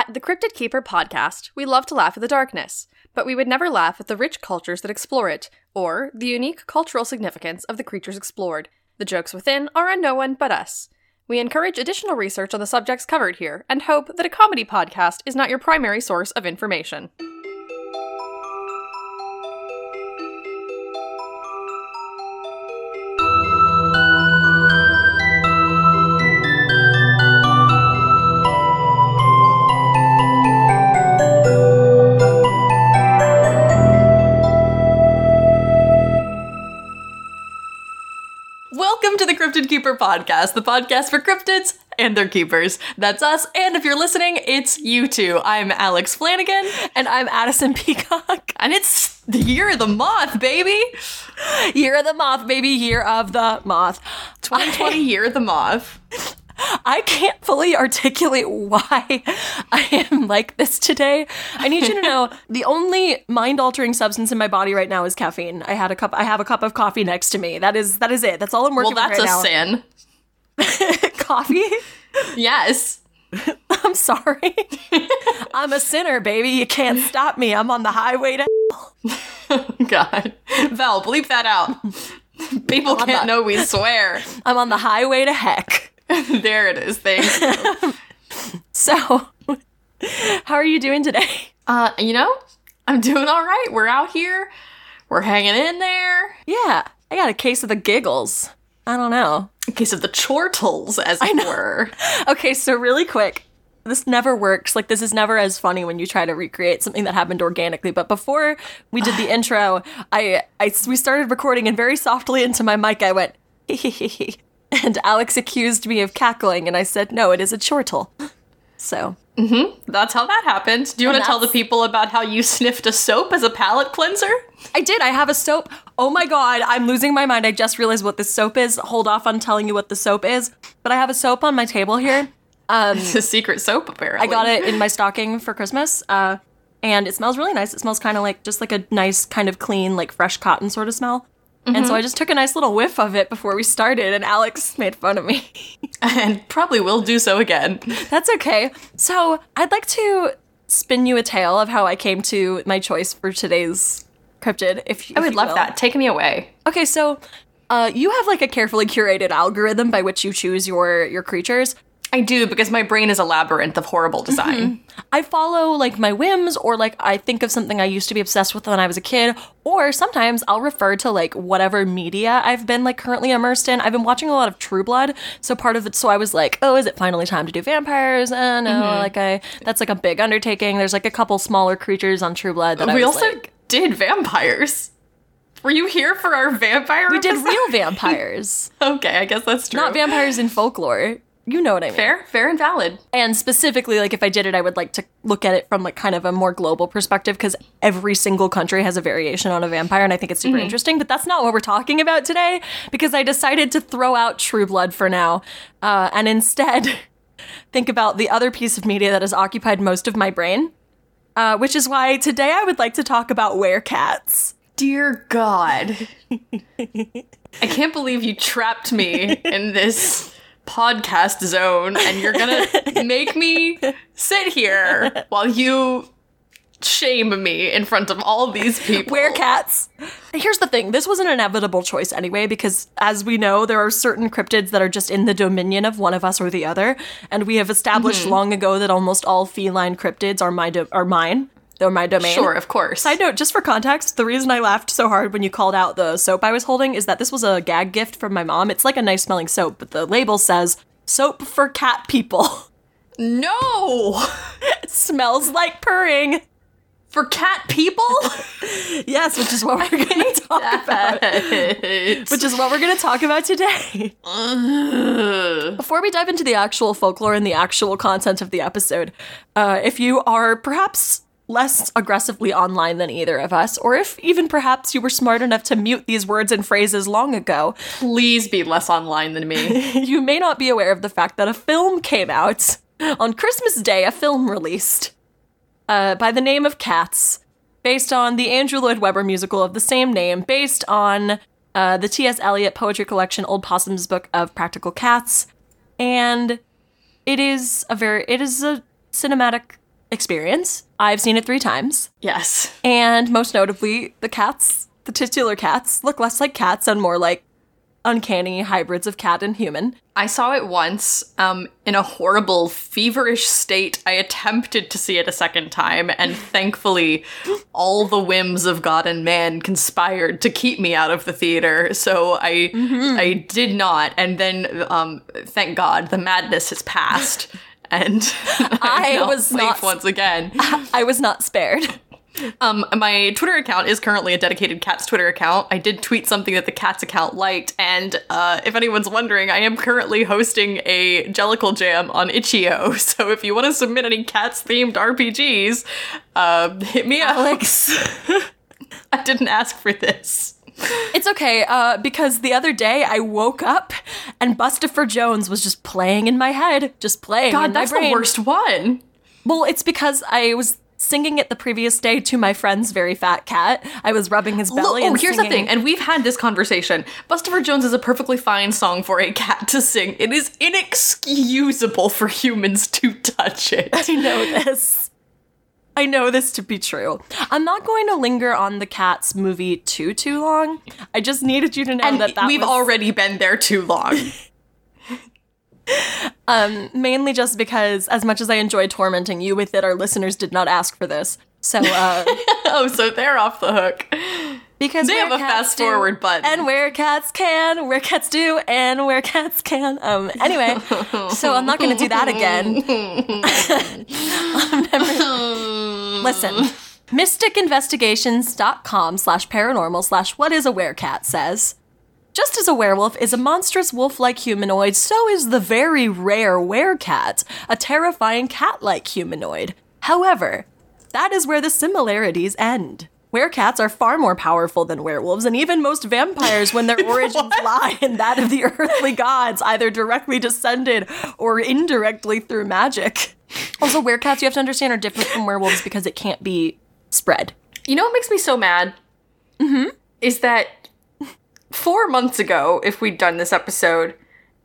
At the Cryptid Keeper podcast, we love to laugh at the darkness, but we would never laugh at the rich cultures that explore it, or the unique cultural significance of the creatures explored. The jokes within are on no one but us. We encourage additional research on the subjects covered here and hope that a comedy podcast is not your primary source of information. Keeper podcast, the podcast for cryptids and their keepers. That's us, and if you're listening, it's you too. I'm Alex Flanagan, And I'm Addison Peacock. and it's the year of the moth, baby. Year of the moth, baby. Year of the moth. 2020 year of the moth. I can't fully articulate why I am like this today. I need you to know the only mind-altering substance in my body right now is caffeine. I had a cup. I have a cup of coffee next to me. That is that is it. That's all I'm working. Well, that's with a right sin. coffee. Yes. I'm sorry. I'm a sinner, baby. You can't stop me. I'm on the highway to. God. Val, bleep that out. People can't the- know we swear. I'm on the highway to heck. there it is. Thank you. So, how are you doing today? Uh, you know, I'm doing all right. We're out here. We're hanging in there. Yeah, I got a case of the giggles. I don't know. In case of the chortles, as it know. were. Okay, so really quick. This never works. Like this is never as funny when you try to recreate something that happened organically. But before we did the intro, I, I we started recording and very softly into my mic I went hee and Alex accused me of cackling and I said no, it is a chortle. So That's how that happened. Do you want to tell the people about how you sniffed a soap as a palate cleanser? I did. I have a soap. Oh my god, I'm losing my mind. I just realized what this soap is. Hold off on telling you what the soap is. But I have a soap on my table here. It's a secret soap, apparently. I got it in my stocking for Christmas. Uh, and it smells really nice. It smells kind of like just like a nice, kind of clean, like fresh cotton sort of smell. And so I just took a nice little whiff of it before we started, and Alex made fun of me. and probably will do so again. That's okay. So I'd like to spin you a tale of how I came to my choice for today's cryptid. If, I would love that. Take me away. Okay, so uh, you have like a carefully curated algorithm by which you choose your your creatures. I do because my brain is a labyrinth of horrible design. I follow like my whims or like I think of something I used to be obsessed with when I was a kid or sometimes I'll refer to like whatever media I've been like currently immersed in. I've been watching a lot of True Blood, so part of it so I was like, "Oh, is it finally time to do vampires?" Uh, no, like I that's like a big undertaking. There's like a couple smaller creatures on True Blood that I we was also like did vampires. Were you here for our vampire? we did real vampires, Okay, I guess that's true. not vampires in folklore. You know what I mean. Fair, fair and valid. And specifically, like if I did it, I would like to look at it from like kind of a more global perspective because every single country has a variation on a vampire, and I think it's super interesting. But that's not what we're talking about today because I decided to throw out True Blood for now, uh, and instead think about the other piece of media that has occupied most of my brain. Uh, which is why today I would like to talk about werecats. Dear God. I can't believe you trapped me in this podcast zone and you're gonna make me sit here while you shame me in front of all these people. Werecats. Here's the thing this was an inevitable choice anyway, because as we know, there are certain cryptids that are just in the dominion of one of us or the other. And we have established Mm-hmm. long ago that almost all feline cryptids are, my do- are mine. They're my domain. Sure, of course. Side note, just for context, the reason I laughed so hard when you called out the soap I was holding is that this was a gag gift from my mom. It's like a nice smelling soap, but the label says soap for cat people. no! it smells like purring. For cat people? Yes, which is what we're going to talk about. Which is what we're going to talk about today. Ugh. Before we dive into the actual folklore and the actual content of the episode, uh, if you are perhaps less aggressively online than either of us, or if even perhaps you were smart enough to mute these words and phrases long ago, Please be less online than me. you may not be aware of the fact that a film came out on Christmas Day. A film released uh, by the name of Cats, based on the Andrew Lloyd Webber musical of the same name, based on uh, the T.S. Eliot poetry collection Old Possum's Book of Practical Cats, and it is a very it is a cinematic experience. I've seen it three times. Yes. And most notably, the cats, the titular cats, look less like cats and more like uncanny hybrids of cat and human. I saw it once um, in a horrible, feverish state. I attempted to see it a second time, and thankfully, all the whims of God and man conspired to keep me out of the theater. So I, I did not. And then, um, thank God, the madness has passed, and I was not- once again. I was not spared. Um, my Twitter account is currently a dedicated cat's Twitter account. I did tweet something that the cat's account liked, and uh, if anyone's wondering, I am currently hosting a Jellicle Jam on Itch.io. So if you want to submit any cats themed RPGs, uh, hit me up. Alex. I didn't ask for this. It's okay, uh, because the other day I woke up and Bustopher Jones was just playing in my head, just playing in God, that's the worst one. Well, it's because I was singing it the previous day to my friend's very fat cat. I was rubbing his belly. Look, oh, and here's singing. the thing, and we've had this conversation. Bustopher Jones is a perfectly fine song for a cat to sing. It is inexcusable for humans to touch it. I know this. I know this to be true. I'm not going to linger on the Cats movie too too long. I just needed you to know And that that we've was already been there too long. mainly just because, as much as I enjoy tormenting you with it, our listeners did not ask for this. So, uh, oh, so they're off the hook. Because They have a fast do, forward button. and where cats can, where cats do, and where cats can. Um. Anyway, so I'm not going to do that again. Listen, mysticinvestigations.com slash paranormal slash what is a werecat says. Just as a werewolf is a monstrous wolf like humanoid, so is the very rare werecat, a terrifying cat like humanoid. However, that is where the similarities end. Werecats are far more powerful than werewolves, and even most vampires, when their origins lie in that of the earthly gods, either directly descended or indirectly through magic. Also, werecats, you have to understand, are different from werewolves because it can't be spread. You know what makes me so mad? Mm-hmm. Is that four months ago, if we'd done this episode,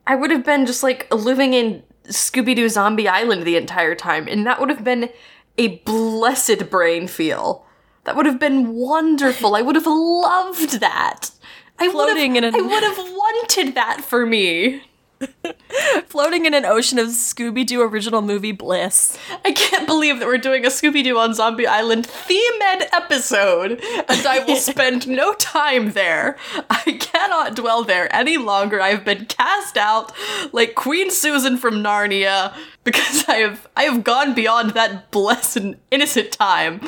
I would have been just like living in Scooby Doo Zombie Island the entire time, and that would have been a blessed brain feel. That would have been wonderful. I would have loved that. I would Floating have, in an- I would have wanted that for me. Floating in an ocean of Scooby Doo original movie bliss. I can't believe that we're doing a Scooby Doo on Zombie Island themed episode, and I will spend no time there. I cannot dwell there any longer. I have been cast out like Queen Susan from Narnia because I have I have gone beyond that blessed and innocent time.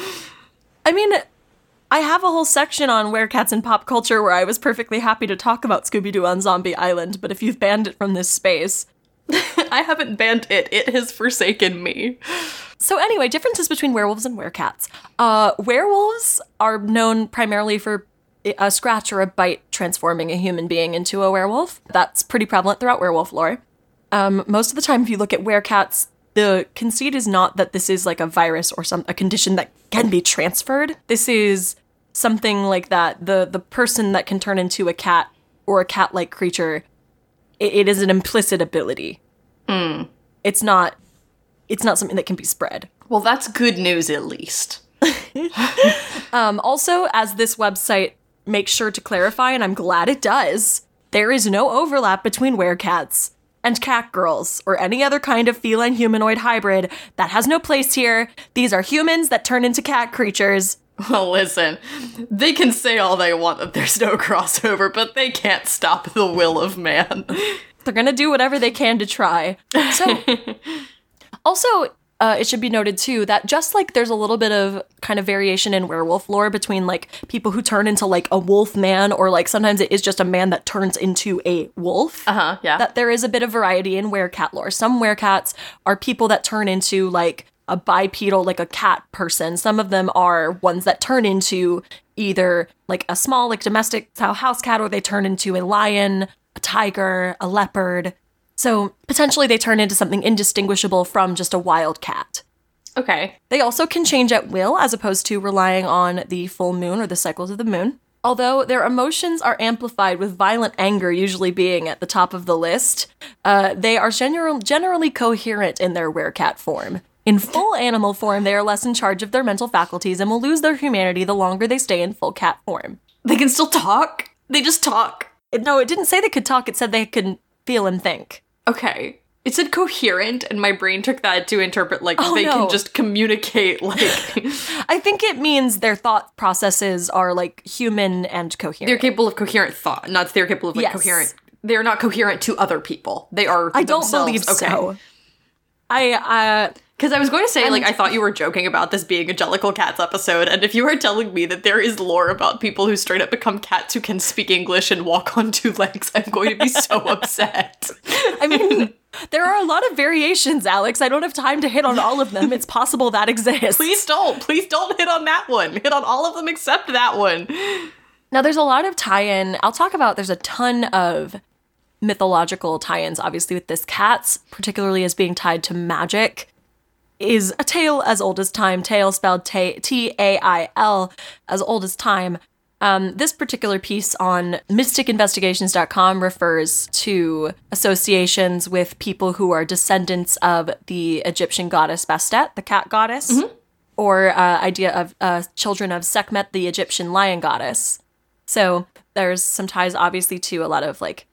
I mean, I have a whole section on werecats in pop culture where I was perfectly happy to talk about Scooby Doo on Zombie Island, but if you've banned it from this space. I haven't banned it. It has forsaken me. So, anyway, differences between werewolves and werecats. Uh, werewolves are known primarily for a scratch or a bite transforming a human being into a werewolf. That's pretty prevalent throughout werewolf lore. Um, most of the time, if you look at werecats, the conceit is not that this is like a virus or some a condition that can be transferred. This is something like that. The the person that can turn into a cat or a cat-like creature, it, it is an implicit ability. It's not. It's not something that can be spread. Well, that's good news at least. Um, also, as this website makes sure to clarify, and I'm glad it does, there is no overlap between werecats and cat girls or any other kind of feline humanoid hybrid. That has no place here. These are humans that turn into cat creatures. Well, listen, they can say all they want that there's no crossover, but they can't stop the will of man. They're gonna do whatever they can to try. So, also, uh, it should be noted too that just like there's a little bit of kind of variation in werewolf lore between like people who turn into like a wolf man or like sometimes it is just a man that turns into a wolf. Uh huh, yeah. that there is a bit of variety in werecat lore. Some werecats are people that turn into like a bipedal, like a cat person. Some of them are ones that turn into either like a small, like domestic style house cat, or they turn into a lion, a tiger, a leopard. So potentially they turn into something indistinguishable from just a wild cat. okay. They also can change at will as opposed to relying on the full moon or the cycles of the moon. Although their emotions are amplified with violent anger usually being at the top of the list, uh, they are general- generally coherent in their werecat form. In full animal form, they are less in charge of their mental faculties and will lose their humanity the longer they stay in full cat form. They can still talk. They just talk. No, it didn't say they could talk, it said they could feel and think. Okay. It said coherent, and my brain took that to interpret like Oh, they no. can just communicate. Like I think it means their thought processes are like human and coherent. they're capable of coherent thought, not they're capable of like Yes. coherent. They're not coherent to other people. They are. I don't believe Okay. so. I uh Because I was going to say, like, I thought you were joking about this being a Jellicle Cats episode, and if you are telling me that there is lore about people who straight up become cats who can speak English and walk on two legs, I'm going to be so upset. I mean there are a lot of variations, Alex. I don't have time to hit on all of them. It's possible that exists. Please don't. Please don't hit on that one. Hit on all of them except that one. Now, there's a lot of tie in. I'll talk about, there's a ton of mythological tie ins, obviously, with this. Cats, particularly as being tied to magic, is a tale as old as time. Tale spelled T A I L, as old as time. Um, this particular piece on mysticinvestigations.com refers to associations with people who are descendants of the Egyptian goddess Bastet, the cat goddess, or uh, idea of uh, children of Sekhmet, the Egyptian lion goddess. So there's some ties, obviously, to a lot of like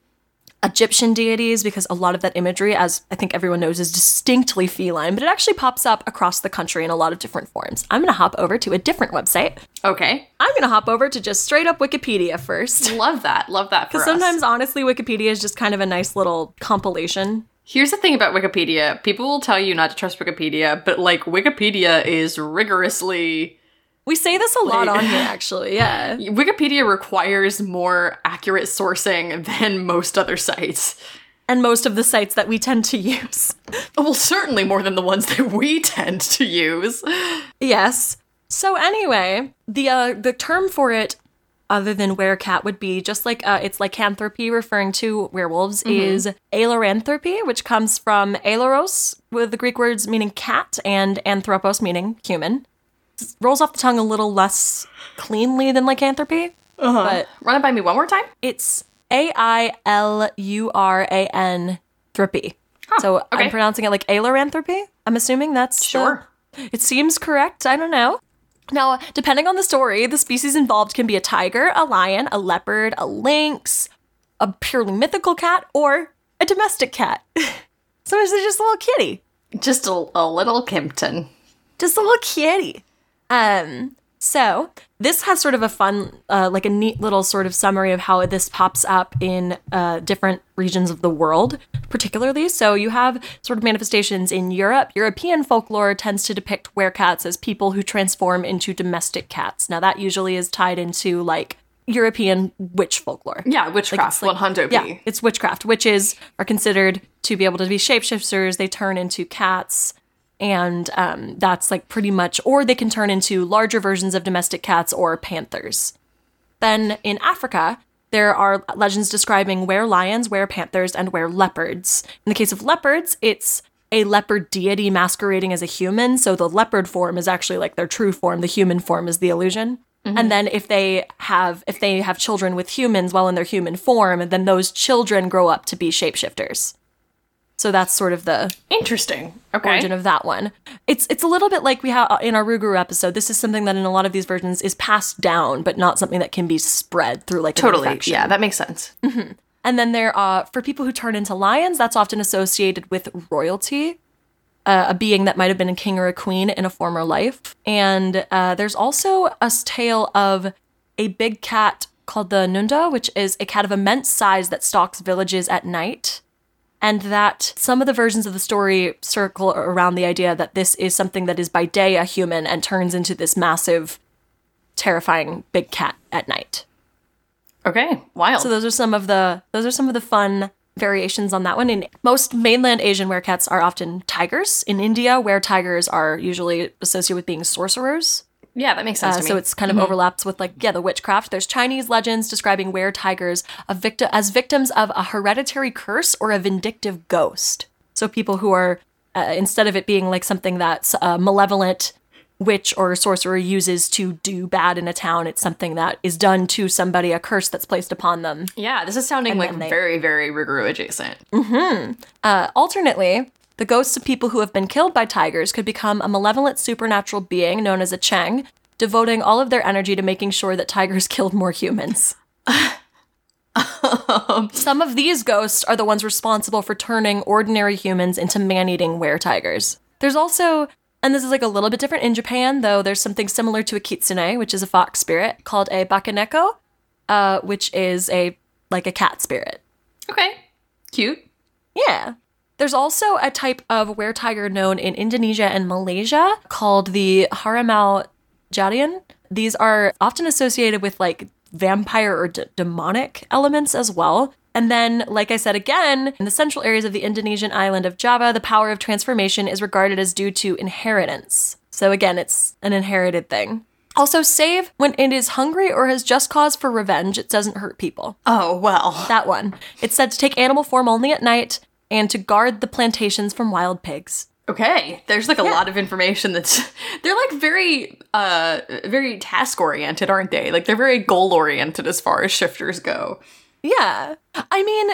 Egyptian deities because a lot of that imagery, as I think everyone knows, is distinctly feline, but it actually pops up across the country in a lot of different forms. I'm going to hop over to a different website. Okay. I'm going to hop over to just straight up Wikipedia first. Love that. Love that Because. Sometimes, honestly, Wikipedia is just kind of a nice little compilation. Here's the thing about Wikipedia. People will tell you not to trust Wikipedia, but like Wikipedia is rigorously We say this a lot Like- on here, actually. Yeah. Wikipedia requires more accurate sourcing than most other sites. And most of the sites that we tend to use. Well, certainly more than the ones that we tend to use. Yes. So anyway, the uh, the term for it, other than werecat, would be just like uh, it's lycanthropy, referring to werewolves, is ailoranthropy, which comes from ailouros, with the Greek words meaning cat, and anthropos meaning human. Rolls off the tongue a little less cleanly than lycanthropy, uh-huh. but Run it by me one more time. it's A I L U R A N thropy. so okay. I'm pronouncing it like ailoranthropy. I'm assuming that's the- Sure. it seems correct. I don't know. Now, depending on the story, the species involved can be a tiger, a lion, a leopard, a lynx, a purely mythical cat, or a domestic cat. Sometimes they're just a little kitty. Just a, a little Kimpton. Just a little kitty. Um, so this has sort of a fun, uh, like a neat little sort of summary of how this pops up in uh, different regions of the world, particularly. So you have sort of manifestations in Europe. European folklore tends to depict werecats as people who transform into domestic cats. Now that usually is tied into like European witch folklore. Yeah, witchcraft. like- 100 Yeah, it's witchcraft. Witches are considered to be able to be shapeshifters. They turn into cats, and um, that's like pretty much, or they can turn into larger versions of domestic cats or panthers. Then in Africa, there are legends describing were lions, were panthers, and were leopards. In the case of leopards, it's a leopard deity masquerading as a human. So the leopard form is actually like their true form. The human form is the illusion. And then if they have if they have children with humans while in their human form, then those children grow up to be shapeshifters. So that's sort of the Interesting. Okay. origin of that one. It's it's a little bit like we have in our Rougarou episode. This is something that in a lot of these versions is passed down, but not something that can be spread through like totally. Yeah, that makes sense. And then there are for people who turn into lions, that's often associated with royalty, uh, a being that might have been a king or a queen in a former life. And uh, there's also a tale of a big cat called the Nunda, which is a cat of immense size that stalks villages at night. And that some of the versions of the story circle around the idea that this is something that is by day a human and turns into this massive, terrifying big cat at night. Okay. Wild. So those are some of the those are some of the fun variations on that one. In most mainland Asian werecats are often tigers. In India, were tigers are usually associated with being sorcerers. Yeah, that makes sense Uh, to me. so it's kind of overlaps with like yeah the witchcraft. There's Chinese legends describing were tigers a victim as victims of a hereditary curse or a vindictive ghost. So people who are uh, instead of it being like something that's a malevolent witch or sorcerer uses to do bad in a town, it's something that is done to somebody, a curse that's placed upon them. yeah, this is sounding like they- very, very Rougarou adjacent. Mm-hmm. Uh, alternately, The ghosts of people who have been killed by tigers could become a malevolent supernatural being known as a Chang, devoting all of their energy to making sure that tigers killed more humans. Some of these ghosts are the ones responsible for turning ordinary humans into man eating were tigers. There's also, and this is like a little bit different in Japan, though there's something similar to a kitsune, which is a fox spirit, called a bakaneko, uh, which is a like a cat spirit. Okay. Cute. Yeah. There's also a type of were tiger known in Indonesia and Malaysia called the Harimau Jadian. These are often associated with like vampire or d- demonic elements as well. And then, like I said again, in the central areas of the Indonesian island of Java, the power of transformation is regarded as due to inheritance. So again, it's an inherited thing. Also, save when it is hungry or has just cause for revenge, it doesn't hurt people. Oh, well. That one. It's said to take animal form only at night and to guard the plantations from wild pigs. Okay. There's like a lot of information that's they're like very uh very task oriented, aren't they? Like they're very goal oriented as far as shifters go. Yeah. I mean,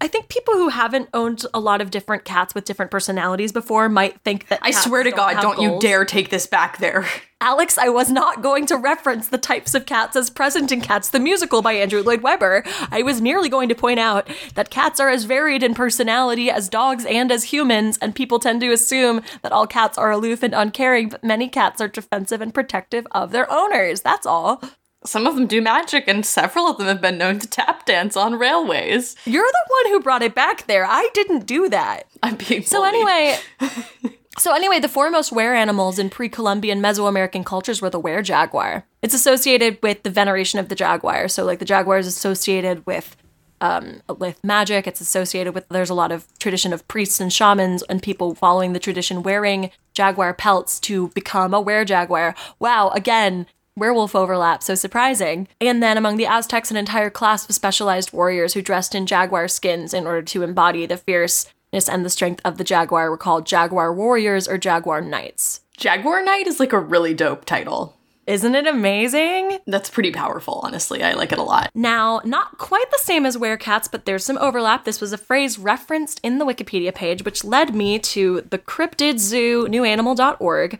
I think people who haven't owned a lot of different cats with different personalities before might think that I swear to God, don't you dare take this back there. Alex, I was not going to reference the types of cats as present in Cats the Musical by Andrew Lloyd Webber. I was merely going to point out that cats are as varied in personality as dogs and as humans, and people tend to assume that all cats are aloof and uncaring, but many cats are defensive and protective of their owners. That's all. Some of them do magic, and several of them have been known to tap dance on railways. You're the one who brought it back there. I didn't do that. I'm being So anyway, so anyway, the foremost were animals in pre-Columbian Mesoamerican cultures were the were jaguar. It's associated with the veneration of the jaguar. So like the jaguar is associated with um, with magic. It's associated with there's a lot of tradition of priests and shamans and people following the tradition wearing jaguar pelts to become a were jaguar. Wow, again. Werewolf overlap, so surprising. And then among the Aztecs, an entire class of specialized warriors who dressed in jaguar skins in order to embody the fierceness and the strength of the jaguar were called jaguar warriors or jaguar knights. Jaguar Knight is like a really dope title. Isn't it amazing? That's pretty powerful, honestly. I like it a lot. Now, not quite the same as werecats, but there's some overlap. This was a phrase referenced in the Wikipedia page, which led me to the Cryptid Zoo newanimal.org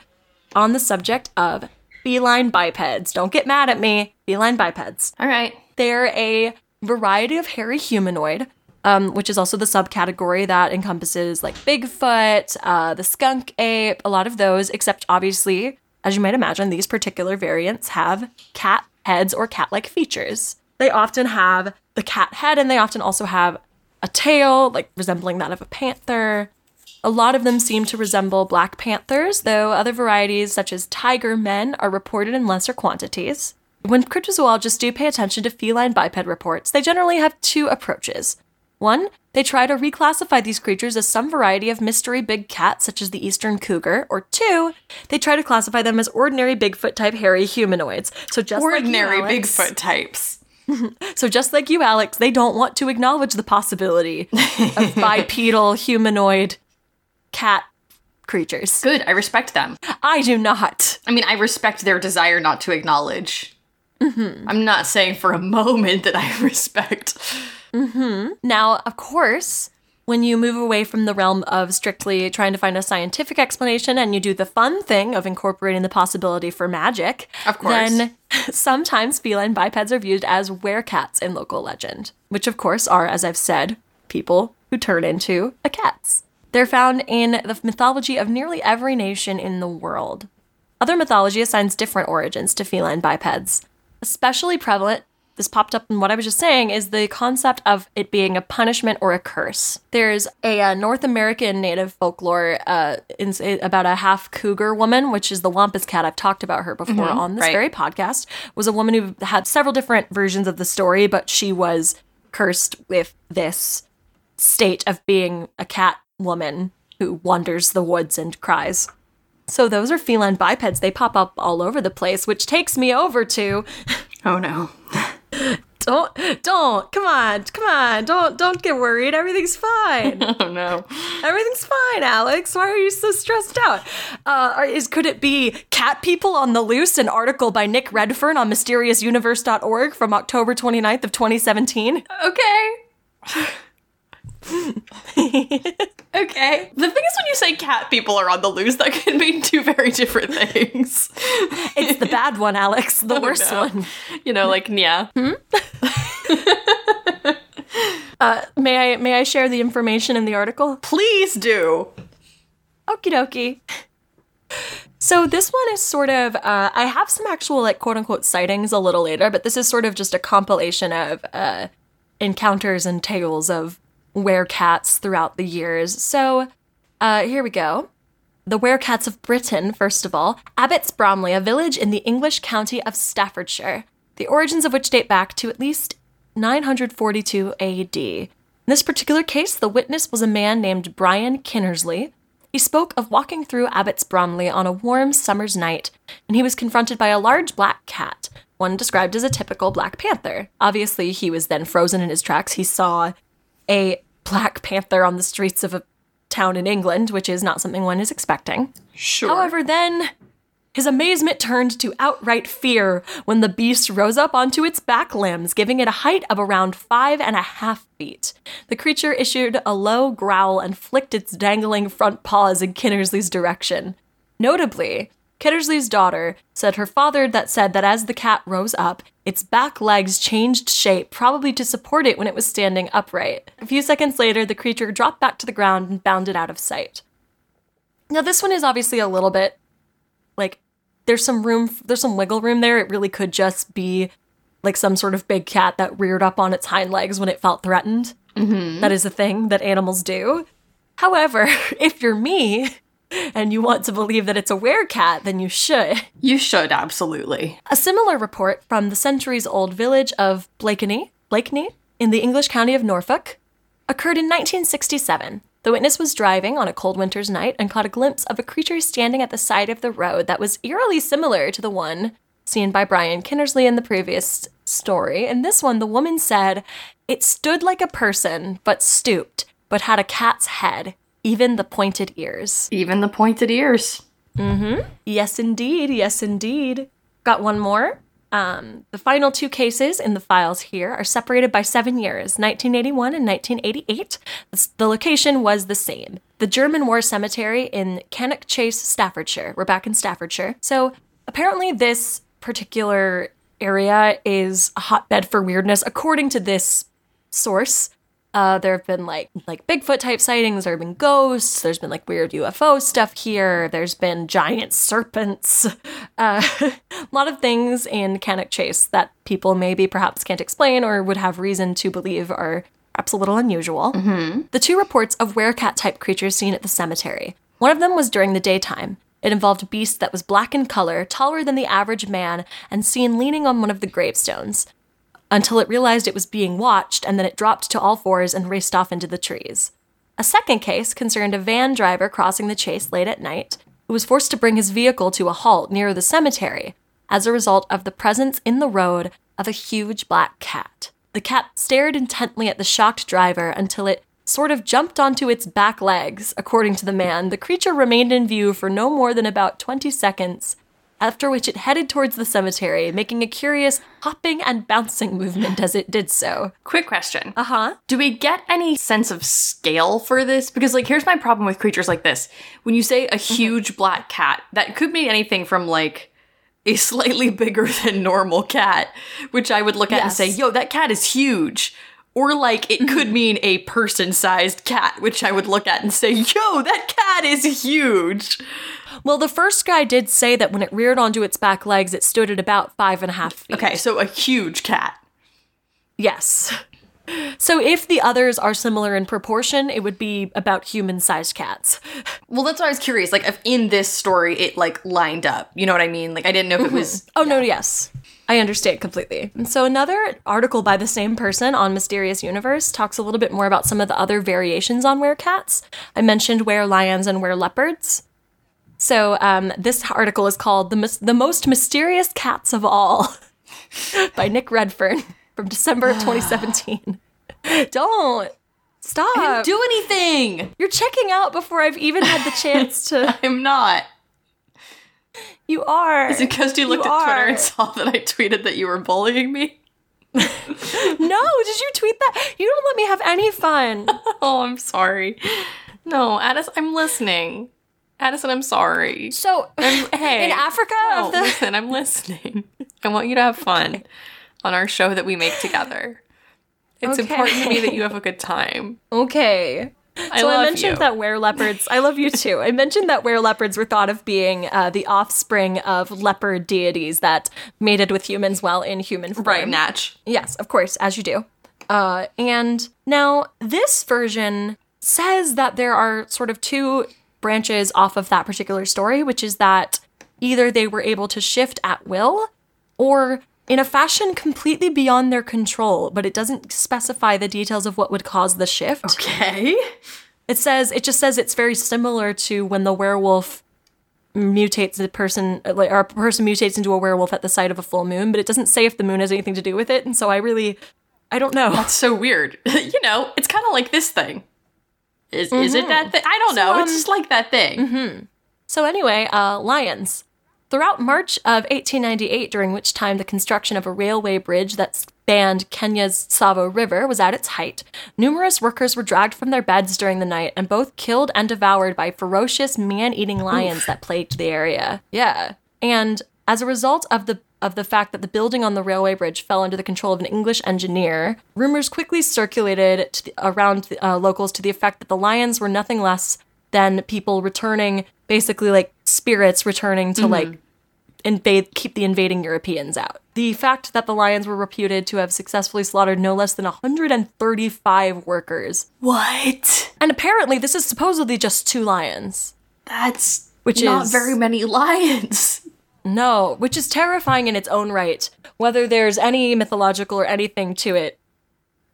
on the subject of feline bipeds. Don't get mad at me. Feline bipeds. All right. They're a variety of hairy humanoid, um, which is also the subcategory that encompasses like Bigfoot, uh, the skunk ape, a lot of those, except obviously, as you might imagine, these particular variants have cat heads or cat like features. They often have the cat head and they often also have a tail, like resembling that of a panther. A lot of them seem to resemble black panthers, though other varieties, such as tiger men, are reported in lesser quantities. When cryptozoologists do pay attention to feline biped reports, they generally have two approaches. One, they try to reclassify these creatures as some variety of mystery big cat, such as the eastern cougar, or two, they try to classify them as ordinary Bigfoot type hairy humanoids. So just Ordinary like you, Alex- Bigfoot types. so just like you, Alex, they don't want to acknowledge the possibility of bipedal humanoid cat creatures. Good. I respect them. I do not. I mean, I respect their desire not to acknowledge. Mm-hmm. I'm not saying for a moment that I respect. Mm-hmm. Now, of course, when you move away from the realm of strictly trying to find a scientific explanation and you do the fun thing of incorporating the possibility for magic, Of course. then sometimes feline bipeds are viewed as werecats in local legend, which of course are, as I've said, people who turn into a cats. They're found in the mythology of nearly every nation in the world. Other mythology assigns different origins to feline bipeds. Especially prevalent, this popped up in what I was just saying, is the concept of it being a punishment or a curse. There's a, uh North American native folklore uh, in, about a half cougar woman, which is the Wampus cat. I've talked about her before on this right. very podcast. Was a woman who had several different versions of the story, but she was cursed with this state of being a cat woman who wanders the woods and cries. So those are feline bipeds. They pop up all over the place, which takes me over to Oh no. don't don't come on come on don't don't get worried everything's fine Oh no. everything's fine alex why are you so stressed out uh is could it be cat people on the loose an article by nick redfern on mysteriousuniverse.org from october 29th of 2017 Okay. Okay. The thing is, when you say cat people are on the loose, that can mean two very different things. It's the bad one, Alex. The Oh, worst no. one. You know, like, yeah. Uh, may I may I share the information in the article? Please do. Okie dokie. So this one is sort of uh, I have some actual like quote unquote sightings a little later, but this is sort of just a compilation of uh, encounters and tales of werecats throughout the years. So uh, here we go. The werecats of Britain, first of all, Abbots Bromley, a village in the English county of Staffordshire, the origins of which date back to at least 942 AD. In this particular case, the witness was a man named Brian Kinnersley. He spoke of walking through Abbots Bromley on a warm summer's night, and he was confronted by a large black cat, one described as a typical Black Panther. Obviously, he was then frozen in his tracks. He saw a Black Panther on the streets of a town in England, which is not something one is expecting. Sure. However, then his amazement turned to outright fear when the beast rose up onto its back limbs, giving it a height of around five and a half feet. The creature issued a low growl and flicked its dangling front paws in Kinnersley's direction. Notably, Kinnersley's daughter said her father that said that as the cat rose up, its back legs changed shape, probably to support it when it was standing upright. A few seconds later, the creature dropped back to the ground and bounded out of sight. Now, this one is obviously a little bit like there's some room, there's some wiggle room there. It really could just be like some sort of big cat that reared up on its hind legs when it felt threatened. Mm-hmm. That is a thing that animals do. However, if you're me and you want to believe that it's a werecat, then you should. You should, absolutely. A similar report from the centuries old village of Blakeney, Blakeney, in the English county of Norfolk, occurred in 1967. The witness was driving on a cold winter's night and caught a glimpse of a creature standing at the side of the road that was eerily similar to the one seen by Brian Kinnersley in the previous story. In this one, the woman said it stood like a person, but stooped, but had a cat's head, even the pointed ears. Even the pointed ears. Mm-hmm. Yes, indeed. Yes, indeed. Got one more. Um, the final two cases in the files here are separated by seven years 1981 and 1988. The, the location was the same the German War Cemetery in Cannock Chase, Staffordshire. We're back in Staffordshire. So apparently, this particular area is a hotbed for weirdness, according to this source. Uh, there have been like like Bigfoot type sightings. There have been ghosts. There's been like weird UFO stuff here. There's been giant serpents. Uh, a lot of things in Cannock Chase that people maybe perhaps can't explain or would have reason to believe are perhaps a little unusual. The two reports of werecat type creatures seen at the cemetery. One of them was during the daytime. It involved a beast that was black in color, taller than the average man, and seen leaning on one of the gravestones until it realized it was being watched and then it dropped to all fours and raced off into the trees. A second case concerned a van driver crossing the chase late at night who was forced to bring his vehicle to a halt near the cemetery as a result of the presence in the road of a huge black cat. The cat stared intently at the shocked driver until it sort of jumped onto its back legs. According to the man, the creature remained in view for no more than about 20 seconds after which it headed towards the cemetery, making a curious hopping and bouncing movement as it did so. Quick question. Uh huh. Do we get any sense of scale for this? Because, like, here's my problem with creatures like this. When you say a huge black cat, that could mean anything from, like, a slightly bigger than normal cat, which I would look at and say, yo, that cat is huge. Or, like, it could mean a person sized cat, which I would look at and say, yo, that cat is huge. Well, the first guy did say that when it reared onto its back legs, it stood at about five and a half feet. Okay, so a huge cat. Yes. So if the others are similar in proportion, it would be about human sized cats. Well, that's why I was curious. Like, if in this story it, like, lined up. You know what I mean? Like, I didn't know if it was. Mm-hmm. Oh, no, yes. I understand completely. And so, another article by the same person on Mysterious Universe talks a little bit more about some of the other variations on werecats. I mentioned were lions and were leopards. So, um, this article is called the, Mys- the Most Mysterious Cats of All by Nick Redfern from December of 2017. Don't stop. Didn't do anything! You're checking out before I've even had the chance to. I'm not. You are. Is it because you looked You at Twitter and saw that I tweeted that you were bullying me? No, did you tweet that? You don't let me have any fun. Oh, I'm sorry. No, Addison, I'm listening. Addison, I'm sorry. So, Hey, in Africa, no, the, listen, I'm listening. I want you to have fun on our show that we make together. It's Okay. important to me that you have a good time. okay. I so I mentioned you. that were leopards. I love you too. I mentioned that were leopards were thought of being uh, the offspring of leopard deities that mated with humans while in human form. Right, Natch. Yes, of course, as you do. Uh, and now this version says that there are sort of two branches off of that particular story, which is that either they were able to shift at will or in a fashion completely beyond their control, but it doesn't specify the details of what would cause the shift. Okay. It says it just says it's very similar to when the werewolf mutates the person like or a person mutates into a werewolf at the sight of a full moon, but it doesn't say if the moon has anything to do with it, and so I really I don't know. That's so weird. you know, it's kind of like this thing. Is is it that thing? I don't know. it's um, just like that thing. So anyway, uh, lions. Throughout March of 1898, during which time the construction of a railway bridge that spanned Kenya's Tsavo River was at its height, numerous workers were dragged from their beds during the night and both killed and devoured by ferocious man-eating lions that plagued the area. Yeah. And as a result of the of the fact that the building on the railway bridge fell under the control of an English engineer, rumors quickly circulated to the, around the, uh, locals to the effect that the lions were nothing less than people returning, basically like spirits returning to like invade, keep the invading Europeans out. The fact that the lions were reputed to have successfully slaughtered no less than 135 workers. What? And apparently, this is supposedly just two lions. That's Which not is- very many lions. No, which is terrifying in its own right. Whether there's any mythological or anything to it,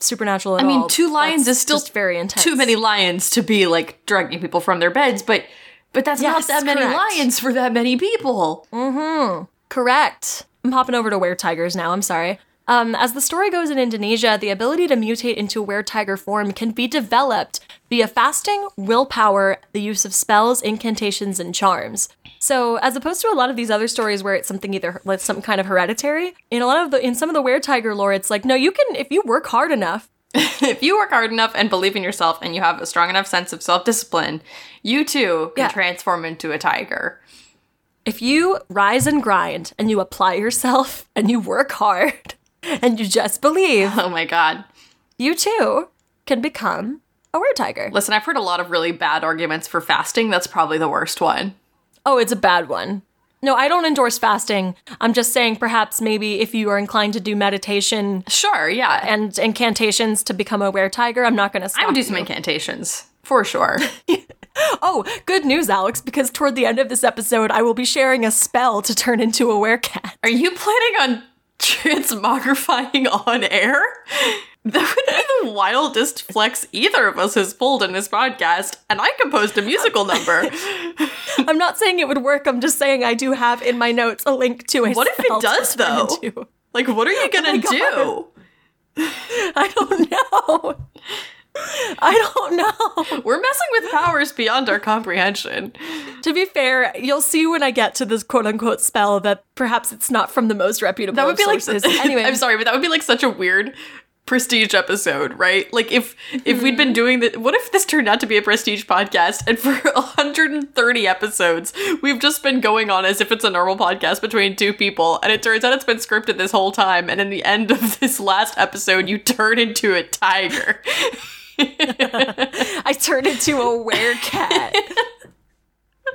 supernatural at I mean, all, two lions is still very intense. Too many lions to be like dragging people from their beds, but but that's not Yes, that many lions for that many people. Mm-hmm. Correct. I'm hopping over to where tigers now. I'm sorry. Um, as the story goes in Indonesia, the ability to mutate into a were tiger form can be developed via fasting, willpower, the use of spells, incantations, and charms. So, as opposed to a lot of these other stories where it's something either like some kind of hereditary, in a lot of the in some of the were tiger lore, it's like no, you can if you work hard enough. if you work hard enough and believe in yourself and you have a strong enough sense of self-discipline, you too can Yeah. transform into a tiger. If you rise and grind and you apply yourself and you work hard and you just believe, Oh my god. you too can become a were tiger. Listen, I've heard a lot of really bad arguments for fasting. That's probably the worst one. Oh, it's a bad one. No, I don't endorse fasting. I'm just saying perhaps maybe if you are inclined to do meditation Sure, yeah. and incantations to become a were tiger, I'm not going to stop. I would do you. some incantations. For sure. Oh, good news, Alex, because toward the end of this episode, I will be sharing a spell to turn into a were cat. Are you planning on transmogrifying on air? That would be the wildest flex either of us has pulled in this podcast, and I composed a musical number. I'm not saying it would work. I'm just saying I do have in my notes a link to it. What if it does, though? Like, what are you gonna oh God. do? I don't know. I don't know. We're messing with powers beyond our comprehension. To be fair, you'll see when I get to this quote unquote spell that perhaps it's not from the most reputable That would be like anyway. I'm sorry, but that would be like such a weird prestige episode, right? Like if if we'd been hmm. doing the what if this turned out to be a prestige podcast and for 130 episodes we've just been going on as if it's a normal podcast between two people and it turns out it's been scripted this whole time and in the end of this last episode you turn into a tiger. I turned into a werecat.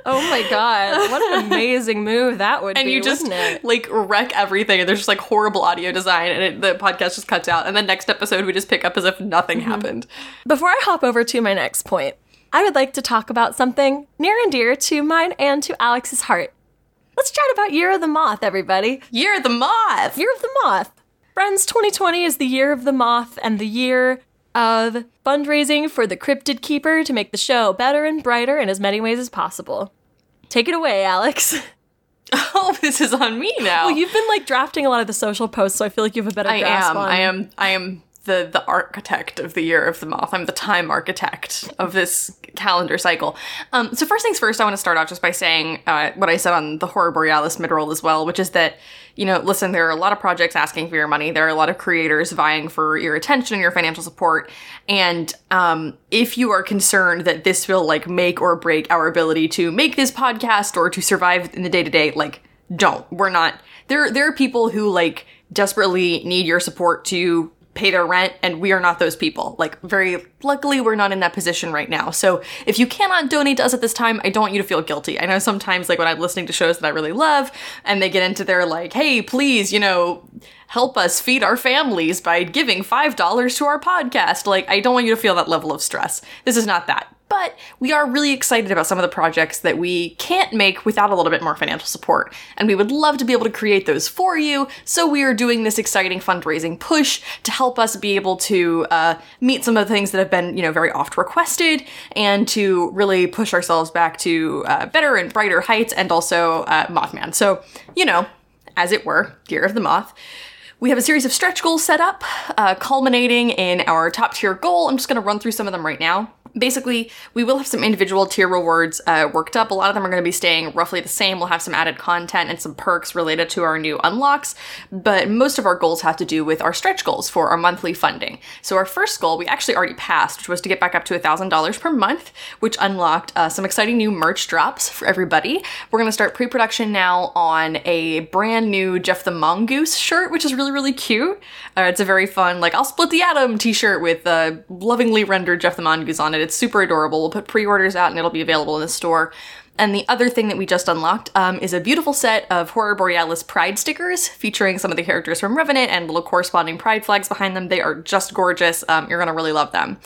oh my god, what an amazing move that would and be, And you just like wreck everything and there's just like horrible audio design and it, the podcast just cuts out and the next episode we just pick up as if nothing Mm-hmm. happened. Before I hop over to my next point, I would like to talk about something near and dear to mine and to Alex's heart. Let's chat about Year of the Moth, everybody. Year of the moth. Year of the Moth. Friends, 2020 is the year of the moth and the year of fundraising for the Cryptid Keeper to make the show better and brighter in as many ways as possible. Take it away, Alex. Oh, this is on me now. Well, you've been like drafting a lot of the social posts, so I feel like you have a better I grasp am. on. I am. I am the the architect of the year of the moth. I'm the time architect of this calendar cycle. Um, so first things first, I want to start off just by saying uh, what I said on the Horror Borealis midroll as well, which is that you know, listen, there are a lot of projects asking for your money. There are a lot of creators vying for your attention and your financial support. And um, if you are concerned that this will like make or break our ability to make this podcast or to survive in the day to day, like don't. We're not. There there are people who like desperately need your support to pay their rent and we are not those people. Like very luckily we're not in that position right now. So if you cannot donate to us at this time, I don't want you to feel guilty. I know sometimes like when I'm listening to shows that I really love and they get into their like, "Hey, please, you know, help us feed our families by giving $5 to our podcast." Like I don't want you to feel that level of stress. This is not that but we are really excited about some of the projects that we can't make without a little bit more financial support. And we would love to be able to create those for you. So we are doing this exciting fundraising push to help us be able to uh, meet some of the things that have been, you know, very oft requested and to really push ourselves back to uh, better and brighter heights and also uh, Mothman. So, you know, as it were, Year of the Moth. We have a series of stretch goals set up, uh, culminating in our top tier goal. I'm just going to run through some of them right now basically, we will have some individual tier rewards uh, worked up. A lot of them are going to be staying roughly the same. We'll have some added content and some perks related to our new unlocks, but most of our goals have to do with our stretch goals for our monthly funding. So, our first goal we actually already passed, which was to get back up to $1,000 per month, which unlocked uh, some exciting new merch drops for everybody. We're going to start pre production now on a brand new Jeff the Mongoose shirt, which is really, really cute. Uh, it's a very fun, like, I'll split the atom t shirt with a lovingly rendered Jeff the Mongoose on it. It's super adorable. We'll put pre orders out and it'll be available in the store. And the other thing that we just unlocked um, is a beautiful set of Horror Borealis Pride stickers featuring some of the characters from Revenant and little corresponding Pride flags behind them. They are just gorgeous. Um, you're going to really love them.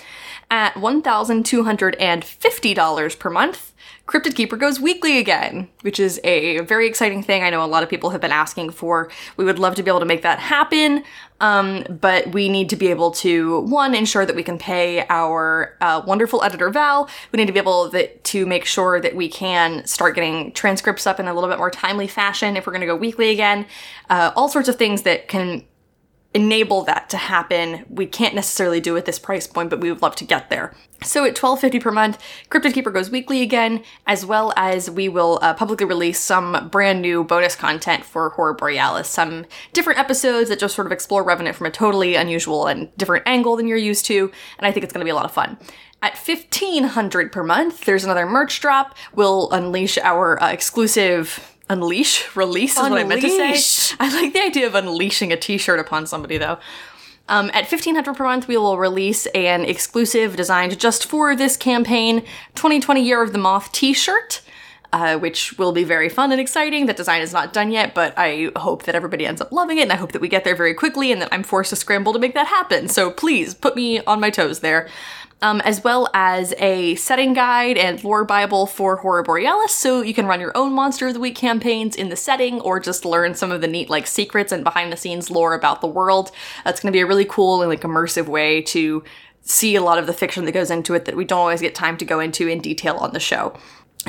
At $1,250 per month, Cryptid Keeper goes weekly again, which is a very exciting thing. I know a lot of people have been asking for. We would love to be able to make that happen, um, but we need to be able to one ensure that we can pay our uh, wonderful editor Val. We need to be able that, to make sure that we can start getting transcripts up in a little bit more timely fashion if we're going to go weekly again. Uh, all sorts of things that can enable that to happen. We can't necessarily do at this price point, but we would love to get there. So at $12.50 per month, Cryptid Keeper goes weekly again, as well as we will uh, publicly release some brand new bonus content for Horror Borealis. Some different episodes that just sort of explore Revenant from a totally unusual and different angle than you're used to, and I think it's going to be a lot of fun. At 1500 per month, there's another merch drop. We'll unleash our uh, exclusive unleash release is unleash. what I meant to say. I like the idea of unleashing a t-shirt upon somebody though. Um, at 1500 per month, we will release an exclusive designed just for this campaign 2020 Year of the Moth t-shirt. Uh, which will be very fun and exciting. That design is not done yet, but I hope that everybody ends up loving it, and I hope that we get there very quickly and that I'm forced to scramble to make that happen. So please put me on my toes there um, as well as a setting guide and lore bible for Horror Borealis, so you can run your own Monster of the Week campaigns in the setting or just learn some of the neat like secrets and behind the scenes lore about the world. That's going to be a really cool and like immersive way to see a lot of the fiction that goes into it that we don't always get time to go into in detail on the show.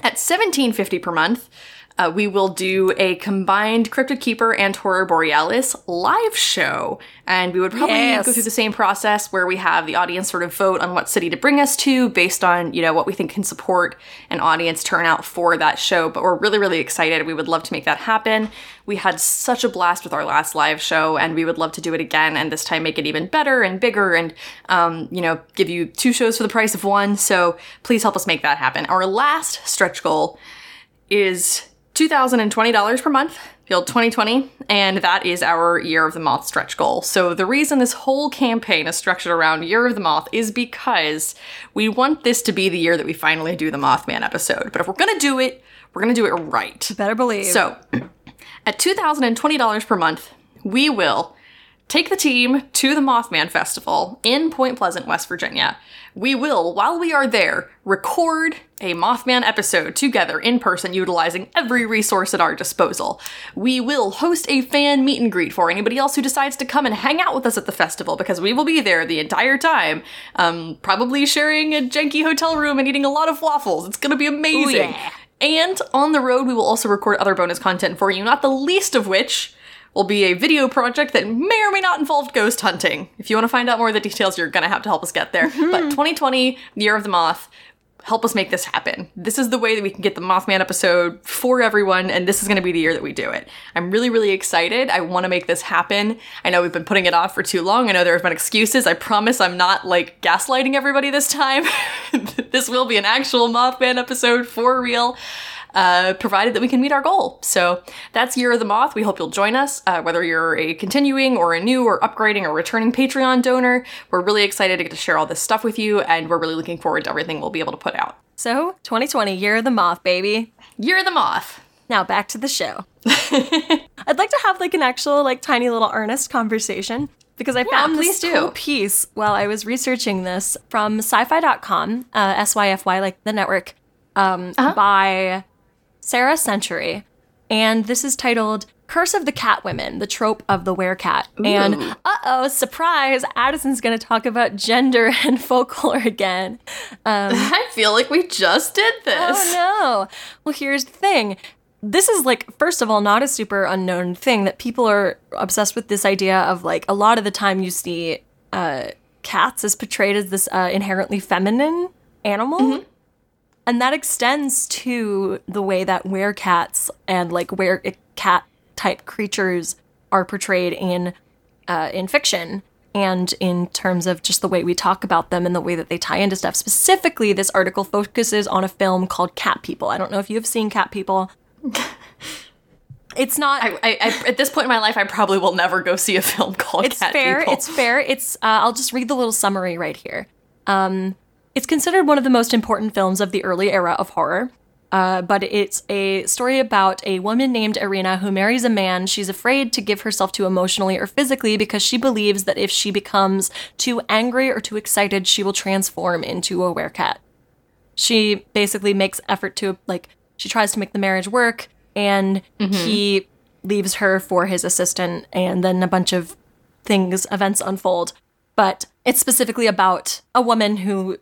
At 17.50 per month, uh, we will do a combined Cryptid Keeper and Horror Borealis live show. And we would probably yes. go through the same process where we have the audience sort of vote on what city to bring us to based on, you know, what we think can support an audience turnout for that show. But we're really, really excited. We would love to make that happen. We had such a blast with our last live show, and we would love to do it again and this time make it even better and bigger and, um, you know, give you two shows for the price of one. So please help us make that happen. Our last stretch goal is $2,020 per month, build 2020, and that is our Year of the Moth stretch goal. So, the reason this whole campaign is structured around Year of the Moth is because we want this to be the year that we finally do the Mothman episode. But if we're gonna do it, we're gonna do it right. Better believe. So, at $2,020 per month, we will take the team to the Mothman Festival in Point Pleasant, West Virginia we will, while we are there, record a Mothman episode together in person, utilizing every resource at our disposal. We will host a fan meet and greet for anybody else who decides to come and hang out with us at the festival because we will be there the entire time, um, probably sharing a janky hotel room and eating a lot of waffles. It's gonna be amazing. Ooh, yeah. And on the road, we will also record other bonus content for you, not the least of which will be a video project that may or may not involve ghost hunting. If you want to find out more of the details, you're gonna have to help us get there. Mm-hmm. but 2020, the year of the moth, help us make this happen. This is the way that we can get the Mothman episode for everyone, and this is going to be the year that we do it. I'm really, really excited. I want to make this happen. I know we've been putting it off for too long. I know there have been excuses. I promise I'm not like gaslighting everybody this time. this will be an actual Mothman episode for real uh, provided that we can meet our goal. So that's Year of the Moth. We hope you'll join us, uh, whether you're a continuing or a new or upgrading or returning Patreon donor. We're really excited to get to share all this stuff with you, and we're really looking forward to everything we'll be able to put out. So, 2020, Year of the Moth, baby. Year of the Moth. Now back to the show. I'd like to have like an actual, like, tiny little earnest conversation because I Yeah, found please this cool piece while I was researching this from syfy.com, uh, S-Y-F-Y, like the network, um, Uh-huh. by Sarah Century. And this is titled Curse of the Catwomen, the trope of the werecat. And uh-oh, surprise, Addison's gonna talk about gender and folklore again. Um, I feel like we just did this. Oh no. Well, here's the thing. This is like, first of all, not a super unknown thing that people are obsessed with this idea of like a lot of the time you see uh, cats as portrayed as this uh, inherently feminine animal. And that extends to the way that werecats and like were cat type creatures are portrayed in uh, in fiction and in terms of just the way we talk about them and the way that they tie into stuff. Specifically, this article focuses on a film called Cat People. I don't know if you have seen Cat People. It's not. I, I, I, at this point in my life, I probably will never go see a film called it's Cat fair. People. It's fair. It's. Uh, I'll just read the little summary right here. Um, it's considered one of the most important films of the early era of horror. Uh, but it's a story about a woman named Irena who marries a man she's afraid to give herself to emotionally or physically because she believes that if she becomes too angry or too excited, she will transform into a werecat. She basically makes effort to like she tries to make the marriage work and he leaves her for his assistant and then a bunch of things events unfold but it's specifically about a woman who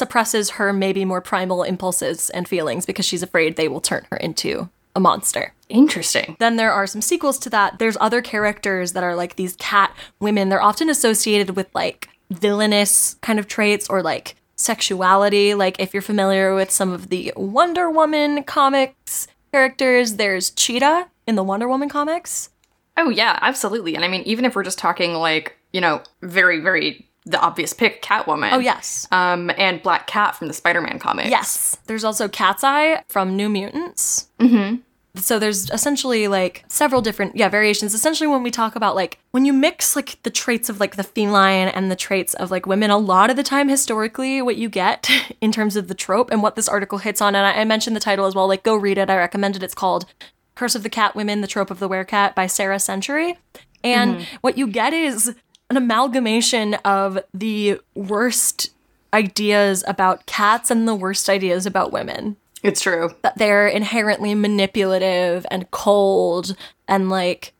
suppresses her maybe more primal impulses and feelings because she's afraid they will turn her into a monster Interesting. then there are some sequels to that. There's other characters that are like these cat women. They're often associated with like villainous kind of traits or like sexuality. Like if you're familiar with some of the Wonder Woman comics characters, there's Cheetah in the Wonder Woman comics. Oh yeah, absolutely. And I mean, even if we're just talking like you know, very very the obvious pick, Catwoman. Oh yes. Um, and Black Cat from the Spider-Man comics. Yes. There's also Cat's Eye from New Mutants. Mm-hmm. So there's essentially like several different yeah variations. Essentially, when we talk about like when you mix like the traits of like the feline and the traits of like women, a lot of the time historically, what you get in terms of the trope and what this article hits on, and I, I mentioned the title as well. Like go read it. I recommend it. It's called "Curse of the Cat Women: The Trope of the Werecat" by Sarah Century. And what you get is an amalgamation of the worst ideas about cats and the worst ideas about women. It's true. that they're inherently manipulative and cold and like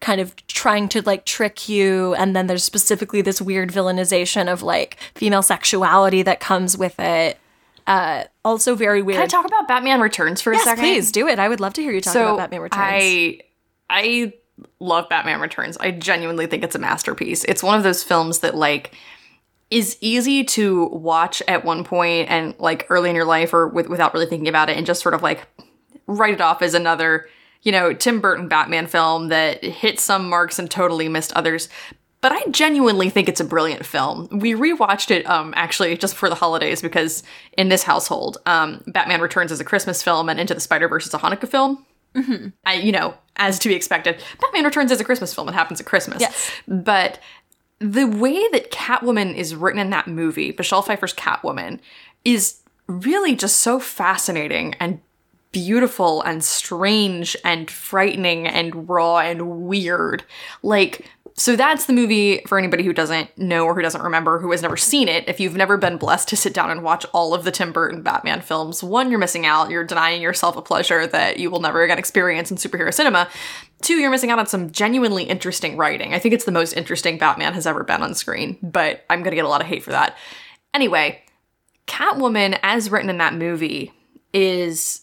kind of trying to like trick you. And then there's specifically this weird villainization of like female sexuality that comes with it. Uh also very weird. Can I talk about Batman Returns for yes a second? please. Do it. I would love to hear you talk so about batman returns. I I love Batman Returns. I genuinely think it's a masterpiece. It's one of those films that like is easy to watch at one point and like early in your life or with, without really thinking about it and just sort of like write it off as another, you know, Tim Burton Batman film that hit some marks and totally missed others. But I genuinely think it's a brilliant film. We rewatched it um actually just for the holidays because in this household, um Batman Returns is a Christmas film and Into the Spider-Verse is a Hanukkah film. Mm-hmm. I, you know, as to be expected, Batman Returns is a Christmas film. It happens at Christmas. Yes. But the way that Catwoman is written in that movie, Michelle Pfeiffer's Catwoman, is really just so fascinating and beautiful and strange and frightening and raw and weird. Like, so that's the movie for anybody who doesn't know or who doesn't remember, who has never seen it. If you've never been blessed to sit down and watch all of the Tim Burton Batman films, one, you're missing out. You're denying yourself a pleasure that you will never again experience in superhero cinema. Two, you're missing out on some genuinely interesting writing. I think it's the most interesting Batman has ever been on screen, but I'm gonna get a lot of hate for that. Anyway, Catwoman, as written in that movie, is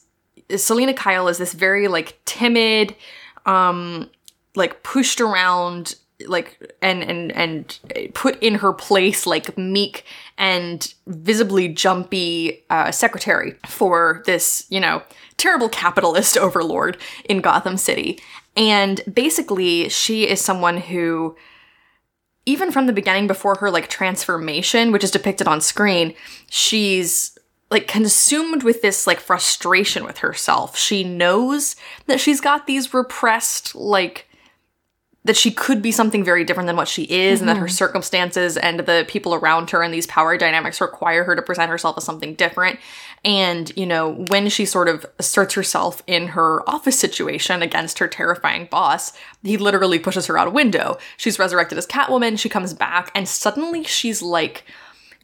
Selina Kyle is this very like timid, um, like pushed around like and and and put in her place like meek and visibly jumpy uh, secretary for this you know terrible capitalist overlord in Gotham City. And basically she is someone who even from the beginning before her like transformation which is depicted on screen she's like consumed with this like frustration with herself. She knows that she's got these repressed like that she could be something very different than what she is mm-hmm. and that her circumstances and the people around her and these power dynamics require her to present herself as something different and you know when she sort of asserts herself in her office situation against her terrifying boss he literally pushes her out a window she's resurrected as catwoman she comes back and suddenly she's like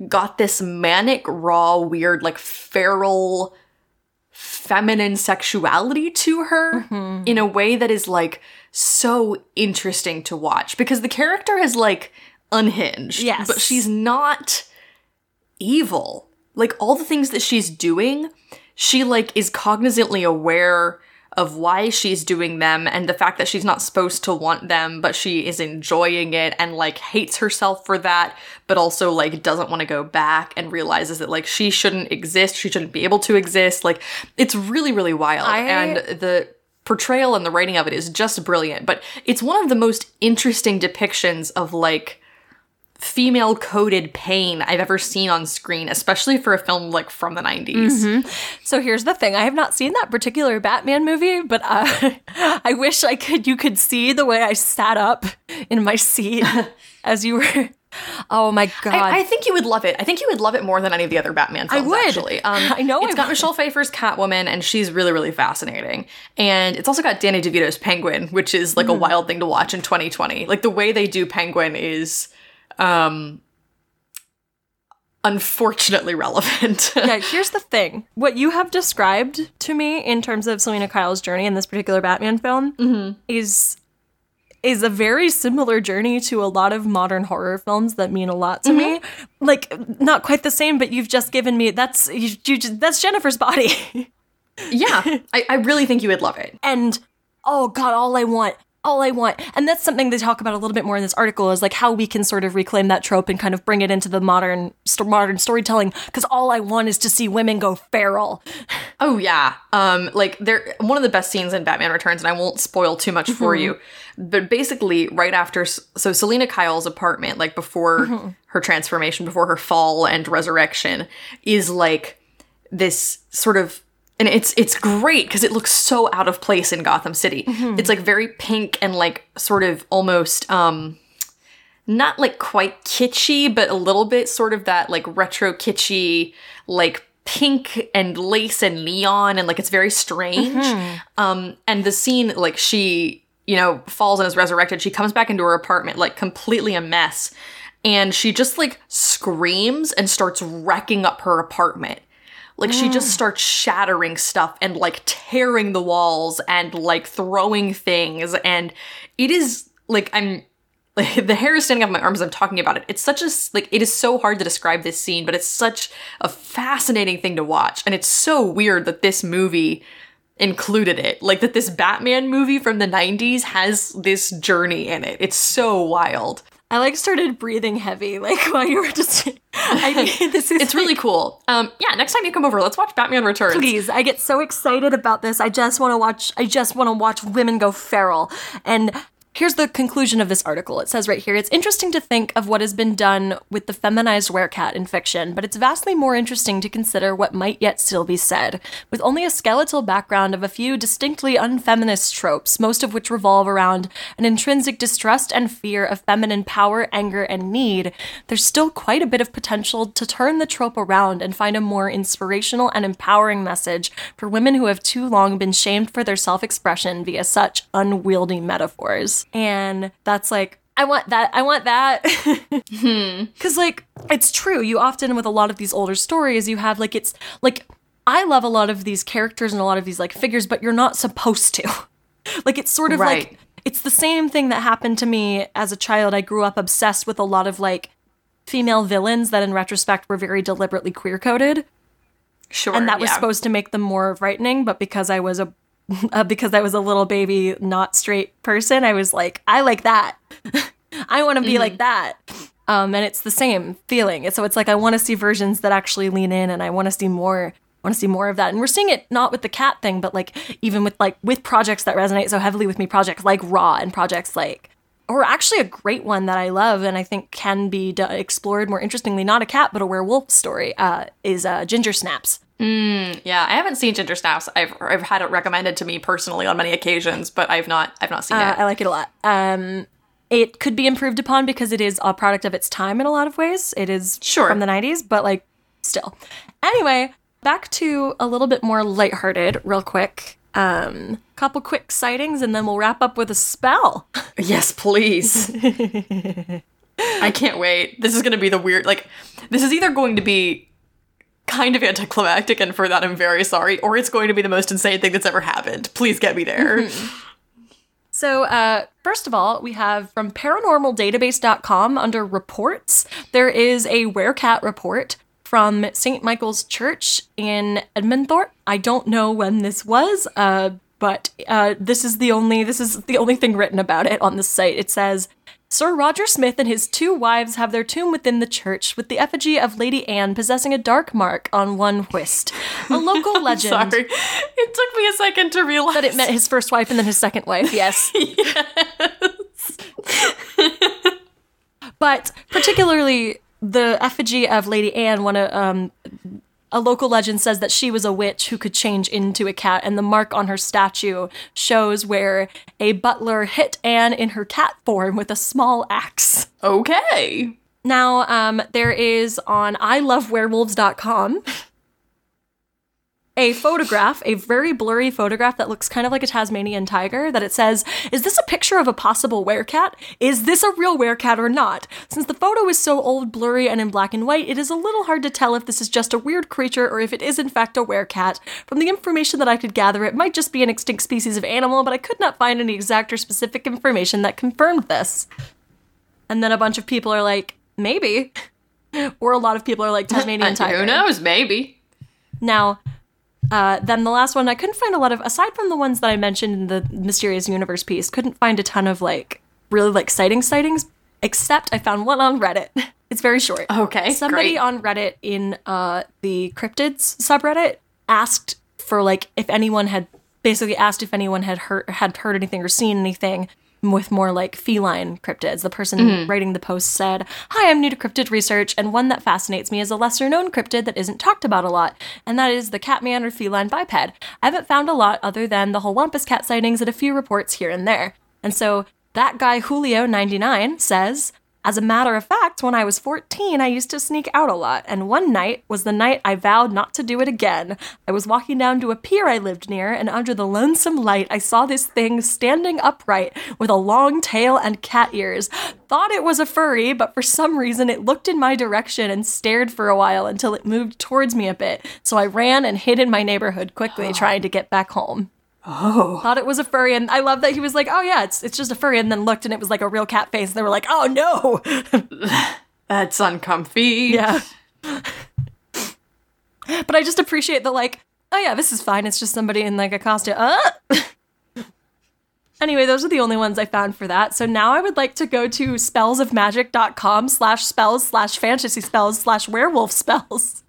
got this manic raw weird like feral feminine sexuality to her mm-hmm. in a way that is like so interesting to watch because the character is like unhinged. Yes. But she's not evil. Like all the things that she's doing, she like is cognizantly aware of why she's doing them and the fact that she's not supposed to want them, but she is enjoying it and like hates herself for that, but also like doesn't want to go back and realizes that like she shouldn't exist, she shouldn't be able to exist. Like it's really, really wild. I... And the portrayal and the writing of it is just brilliant. But it's one of the most interesting depictions of like female coded pain I've ever seen on screen, especially for a film like from the 90s. Mm-hmm. So here's the thing I have not seen that particular Batman movie, but uh, I wish I could, you could see the way I sat up in my seat as you were Oh my god! I, I, think you would love it. I think you would love it more than any of the other Batman films. I would. Actually, um, I know it's I got would. Michelle Pfeiffer's Catwoman, and she's really, really fascinating. And it's also got Danny DeVito's Penguin, which is like mm. a wild thing to watch in 2020. Like the way they do Penguin is, um, unfortunately relevant. yeah, here's the thing. What you have described to me in terms of Selina Kyle's journey in this particular Batman film mm-hmm. is is a very similar journey to a lot of modern horror films that mean a lot to mm-hmm. me. Like not quite the same, but you've just given me that's you, you just, that's Jennifer's body. yeah, I, I really think you would love it. And oh god, all I want all I want. And that's something they talk about a little bit more in this article is like how we can sort of reclaim that trope and kind of bring it into the modern st- modern storytelling because all I want is to see women go feral. Oh yeah. Um like they're one of the best scenes in Batman Returns and I won't spoil too much for mm-hmm. you. But basically right after so Selina Kyle's apartment like before mm-hmm. her transformation, before her fall and resurrection is like this sort of and it's it's great because it looks so out of place in Gotham City. Mm-hmm. It's like very pink and like sort of almost um not like quite kitschy, but a little bit sort of that like retro kitschy like pink and lace and neon and like it's very strange. Mm-hmm. Um and the scene like she, you know, falls and is resurrected, she comes back into her apartment like completely a mess and she just like screams and starts wrecking up her apartment like she just mm. starts shattering stuff and like tearing the walls and like throwing things and it is like I'm like the hair is standing up my arms as I'm talking about it. It's such a like it is so hard to describe this scene, but it's such a fascinating thing to watch. And it's so weird that this movie included it. Like that this Batman movie from the 90s has this journey in it. It's so wild. I like started breathing heavy, like while you were just. I mean, this is. it's like, really cool. Um, yeah, next time you come over, let's watch Batman Returns. Please, I get so excited about this. I just want to watch. I just want to watch women go feral, and Here's the conclusion of this article. It says right here It's interesting to think of what has been done with the feminized werecat in fiction, but it's vastly more interesting to consider what might yet still be said. With only a skeletal background of a few distinctly unfeminist tropes, most of which revolve around an intrinsic distrust and fear of feminine power, anger, and need, there's still quite a bit of potential to turn the trope around and find a more inspirational and empowering message for women who have too long been shamed for their self expression via such unwieldy metaphors. And that's like, I want that. I want that. Hmm. Because, like, it's true. You often, with a lot of these older stories, you have like, it's like, I love a lot of these characters and a lot of these like figures, but you're not supposed to. like, it's sort of right. like, it's the same thing that happened to me as a child. I grew up obsessed with a lot of like female villains that in retrospect were very deliberately queer coded. Sure. And that was supposed to make them more frightening, but because I was a uh, because I was a little baby, not straight person, I was like, I like that. I want to be like that. Um, and it's the same feeling. So it's like I want to see versions that actually lean in, and I want to see more. Want to see more of that, and we're seeing it not with the cat thing, but like even with like with projects that resonate so heavily with me, projects like Raw and projects like or actually a great one that I love and I think can be d- explored more interestingly, not a cat but a werewolf story, uh, is uh, Ginger Snaps. Yeah, I haven't seen Ginger Snaps. I've I've had it recommended to me personally on many occasions, but I've not I've not seen Uh, it. I like it a lot. Um, it could be improved upon because it is a product of its time in a lot of ways. It is Sure. from the 90s, but like still. Anyway, back to a little bit more lighthearted, real quick. Um, couple quick sightings, and then we'll wrap up with a spell. Yes, please. I can't wait. This is going to be the weird like this is either going to be kind of anticlimactic and for that I'm very sorry or it's going to be the most insane thing that's ever happened. Please get me there. So, uh, first of all, we have from paranormaldatabase.com under reports, there is a werecat report from St. Michael's Church in Edmondthorpe. I don't know when this was, uh, but uh, this is the only this is the only thing written about it on the site. It says Sir Roger Smith and his two wives have their tomb within the church, with the effigy of Lady Anne possessing a dark mark on one wrist. A local legend sorry. It took me a second to realize that it meant his first wife and then his second wife. Yes. but particularly the effigy of Lady Anne, one of um, a local legend says that she was a witch who could change into a cat, and the mark on her statue shows where a butler hit Anne in her cat form with a small axe. Okay. Now, um, there is on ilovewerewolves.com a photograph, a very blurry photograph that looks kind of like a Tasmanian tiger, that it says, Is this a picture of a possible werecat? Is this a real werecat or not? Since the photo is so old, blurry, and in black and white, it is a little hard to tell if this is just a weird creature or if it is in fact a werecat. From the information that I could gather, it might just be an extinct species of animal, but I could not find any exact or specific information that confirmed this. And then a bunch of people are like, maybe. Or a lot of people are like Tasmanian tiger. who knows? Maybe. Now, uh, then the last one, I couldn't find a lot of, aside from the ones that I mentioned in the Mysterious Universe piece, couldn't find a ton of like really like sighting sightings, except I found one on Reddit. It's very short. Okay, Somebody great. on Reddit in uh, the cryptids subreddit asked for like if anyone had basically asked if anyone had heard had heard anything or seen anything with more like feline cryptids. The person Mm-hmm. writing the post said, Hi, I'm new to cryptid research, and one that fascinates me is a lesser known cryptid that isn't talked about a lot, and that is the catman or feline biped. I haven't found a lot other than the whole Wampus cat sightings and a few reports here and there. And so that guy Julio99 says, as a matter of fact, when I was 14, I used to sneak out a lot, and one night was the night I vowed not to do it again. I was walking down to a pier I lived near, and under the lonesome light, I saw this thing standing upright with a long tail and cat ears. Thought it was a furry, but for some reason it looked in my direction and stared for a while until it moved towards me a bit. So I ran and hid in my neighborhood quickly, trying to get back home thought it was a furry, and I love that he was like, "Oh yeah, it's it's just a furry," and then looked and it was like a real cat face. And they were like, "Oh no!" That's uncomfy. yeah. but I just appreciate the like, "Oh yeah, this is fine. It's just somebody in like a costume." Uh? anyway, those are the only ones I found for that. So now I would like to go to spellsofmagic.com slash spells slash fantasy spells slash werewolf spells.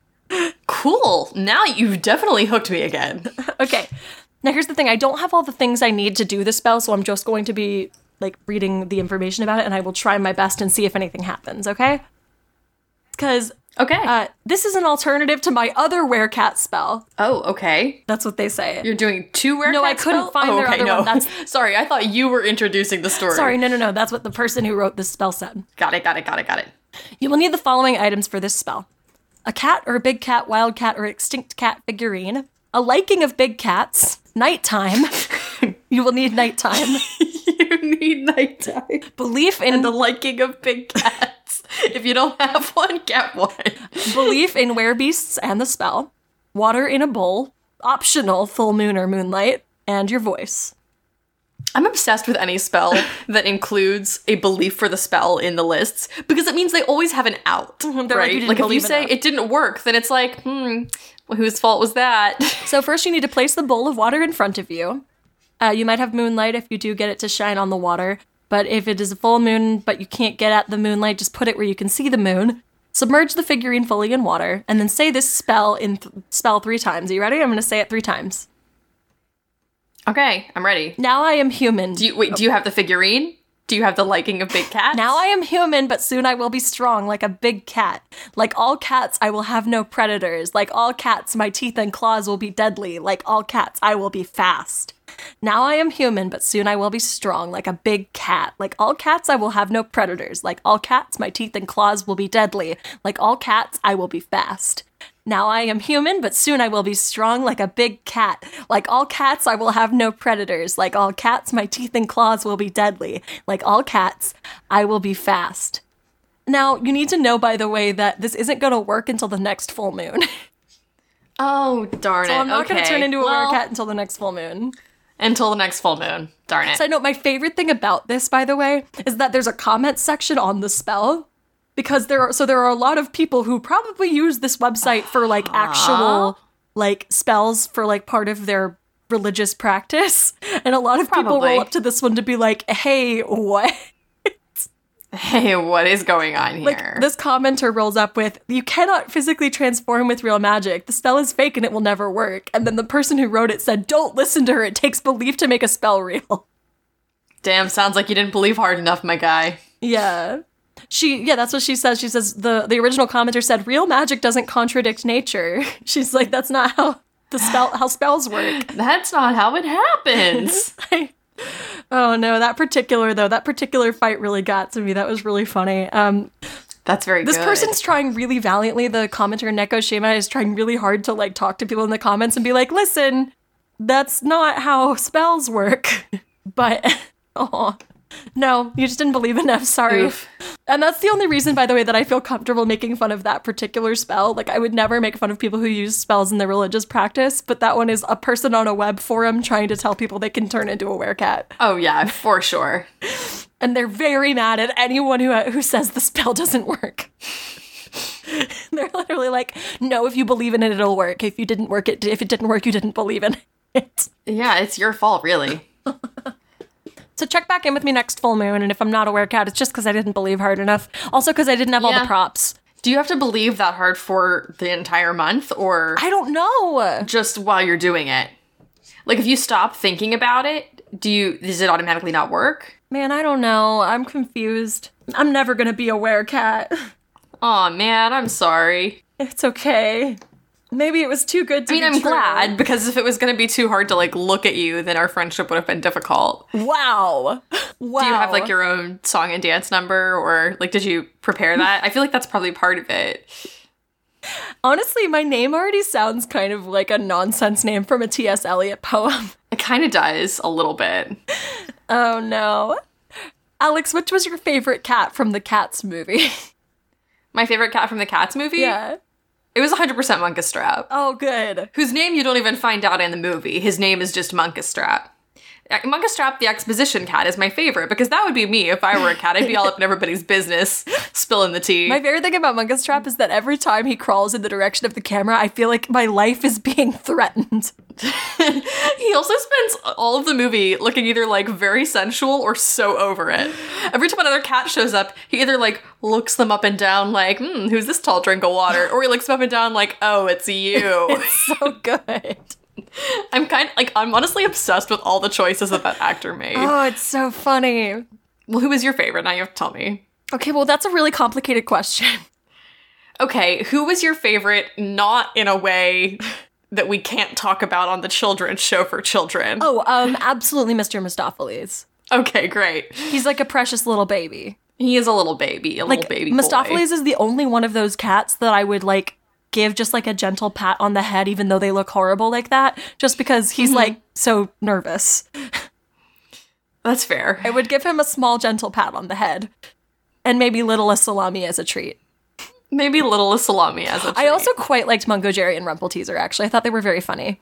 Cool. Now you've definitely hooked me again. Okay. Now here's the thing. I don't have all the things I need to do the spell, so I'm just going to be like reading the information about it and I will try my best and see if anything happens, okay? Cuz Okay. uh, this is an alternative to my other werecat spell. oh, okay. That's what they say. You're doing two werecat No, I couldn't spell? find oh, their okay, other no. one. That's- Sorry, I thought you were introducing the story. Sorry, no, no, no. That's what the person who wrote this spell said. Got it, got it, got it, got it. You will need the following items for this spell a cat or a big cat, wild cat, or extinct cat figurine, a liking of big cats, nighttime. you will need nighttime. you need nighttime. Belief in And the liking of big cats. if you don't have one, get one. belief in werebeasts and the spell, water in a bowl, optional full moon or moonlight, and your voice. I'm obsessed with any spell that includes a belief for the spell in the lists because it means they always have an out, They're like, right? "You didn't Like, if you say enough." it didn't work, then it's like, hmm, whose fault was that? So first, you need to place the bowl of water in front of you. Uh, you might have moonlight if you do get it to shine on the water, but if it is a full moon but you can't get at the moonlight, just put it where you can see the moon. Submerge the figurine fully in water, and then say this spell in th- spell three times. Are you ready? I'm going to say it three times. Okay, I'm ready. Now I am human. Do you wait? Do you have the figurine? Do you have the liking of big cats? Now I am human, but soon I will be strong like a big cat. Like all cats, I will have no predators. Like all cats, my teeth and claws will be deadly. Like all cats, I will be fast. Now I am human, but soon I will be strong like a big cat. Like all cats, I will have no predators. Like all cats, my teeth and claws will be deadly. Like all cats, I will be fast. Now I am human, but soon I will be strong like a big cat. Like all cats, I will have no predators. Like all cats, my teeth and claws will be deadly. Like all cats, I will be fast. Now, you need to know, by the way, that this isn't going to work until the next full moon. Oh darn it. so! I'm not going to turn into a Well, werecat until the next full moon. until the next full moon. Darn it! I know. my favorite thing about this, by the way, is that there's a comment section on the spell. Because there are so there are a lot of people who probably use this website for like actual like spells for like part of their religious practice. And a lot of people roll up to this one to be like, hey, what? Hey, what is going on here? Like this commenter rolls up with, "You cannot physically transform with real magic. The spell is fake and it will never work." And then the person who wrote it said, "Don't listen to her. It takes belief to make a spell real." Damn, sounds like you didn't believe hard enough, my guy. yeah. She yeah, that's what she says. She says the the original commenter said, "Real magic doesn't contradict nature." She's like, "That's not how the spell how spells work." That's not how it happens. oh no, that particular though, that particular fight really got to me. That was really funny. Um That's very This good. person's trying really valiantly. The commenter Neko Shima is trying really hard to like talk to people in the comments and be like, "Listen, that's not how spells work." but oh no, you just didn't believe enough. Sorry. Oof. And that's the only reason, by the way, that I feel comfortable making fun of that particular spell. Like, I would never make fun of people who use spells in their religious practice, but that one is a person on a web forum trying to tell people they can turn into a werecat. Oh yeah, for sure. And they're very mad at anyone who, who says the spell doesn't work. they're literally like, no, if you believe in it, it'll work. If you didn't work it, if it didn't work, you didn't believe in it. Yeah, it's your fault, really. So check back in with me next full moon, and if I'm not a werecat, it's just because I didn't believe hard enough. Also, because I didn't have all the props. Do you have to believe that hard for the entire month, or I don't know. just while you're doing it? Like, if you stop thinking about it, do you does it automatically not work? Man, I don't know. I'm confused. I'm never gonna be a werecat. Oh man, I'm sorry. It's okay. Maybe it was too good to I mean, be I'm true. glad because if it was going to be too hard to like look at you, then our friendship would have been difficult. Wow. Wow. Do you have like your own song and dance number, or like did you prepare that? I feel like that's probably part of it. Honestly, my name already sounds kind of like a nonsense name from a T.S. Eliot poem. It kind of does a little bit. Oh no. Alex, which was your favorite cat from the Cats movie? My favorite cat from the Cats movie. yeah. It was 100% Munkustrap, Oh, good. whose name you don't even find out in the movie. His name is just Munkustrap. Uh, Munkustrap, the exposition cat, is my favorite because that would be me if I were a cat. I'd be all up in everybody's business, spilling the tea. My favorite thing about Munkustrap is that every time he crawls in the direction of the camera, I feel like my life is being threatened. he also spends all of the movie looking either like very sensual or so over it. Every time another cat shows up, he either like looks them up and down like, hmm, who's this tall drink of water? Or he looks them up and down like, oh, it's you. it's so good. I'm kind of like, I'm honestly obsessed with all the choices that that actor made. Oh, it's so funny. well, who was your favorite? Now you have to tell me. Okay, well, that's a really complicated question. Okay, who was your favorite not in a way that we can't talk about on the children's show for children? Oh, um, absolutely Mr. Mistoffelees. Okay, great. He's like a precious little baby. He is a little baby, a Like, little baby boy. Mistoffelees is the only one of those cats that I would like give just like a gentle pat on the head, even though they look horrible like that, just because he's mm-hmm. like so nervous. That's fair. I would give him a small, gentle pat on the head, and maybe little a salami as a treat. Maybe little salami as a treat. I also quite liked Mungojerrie and Rumpleteazer. Actually, I thought they were very funny.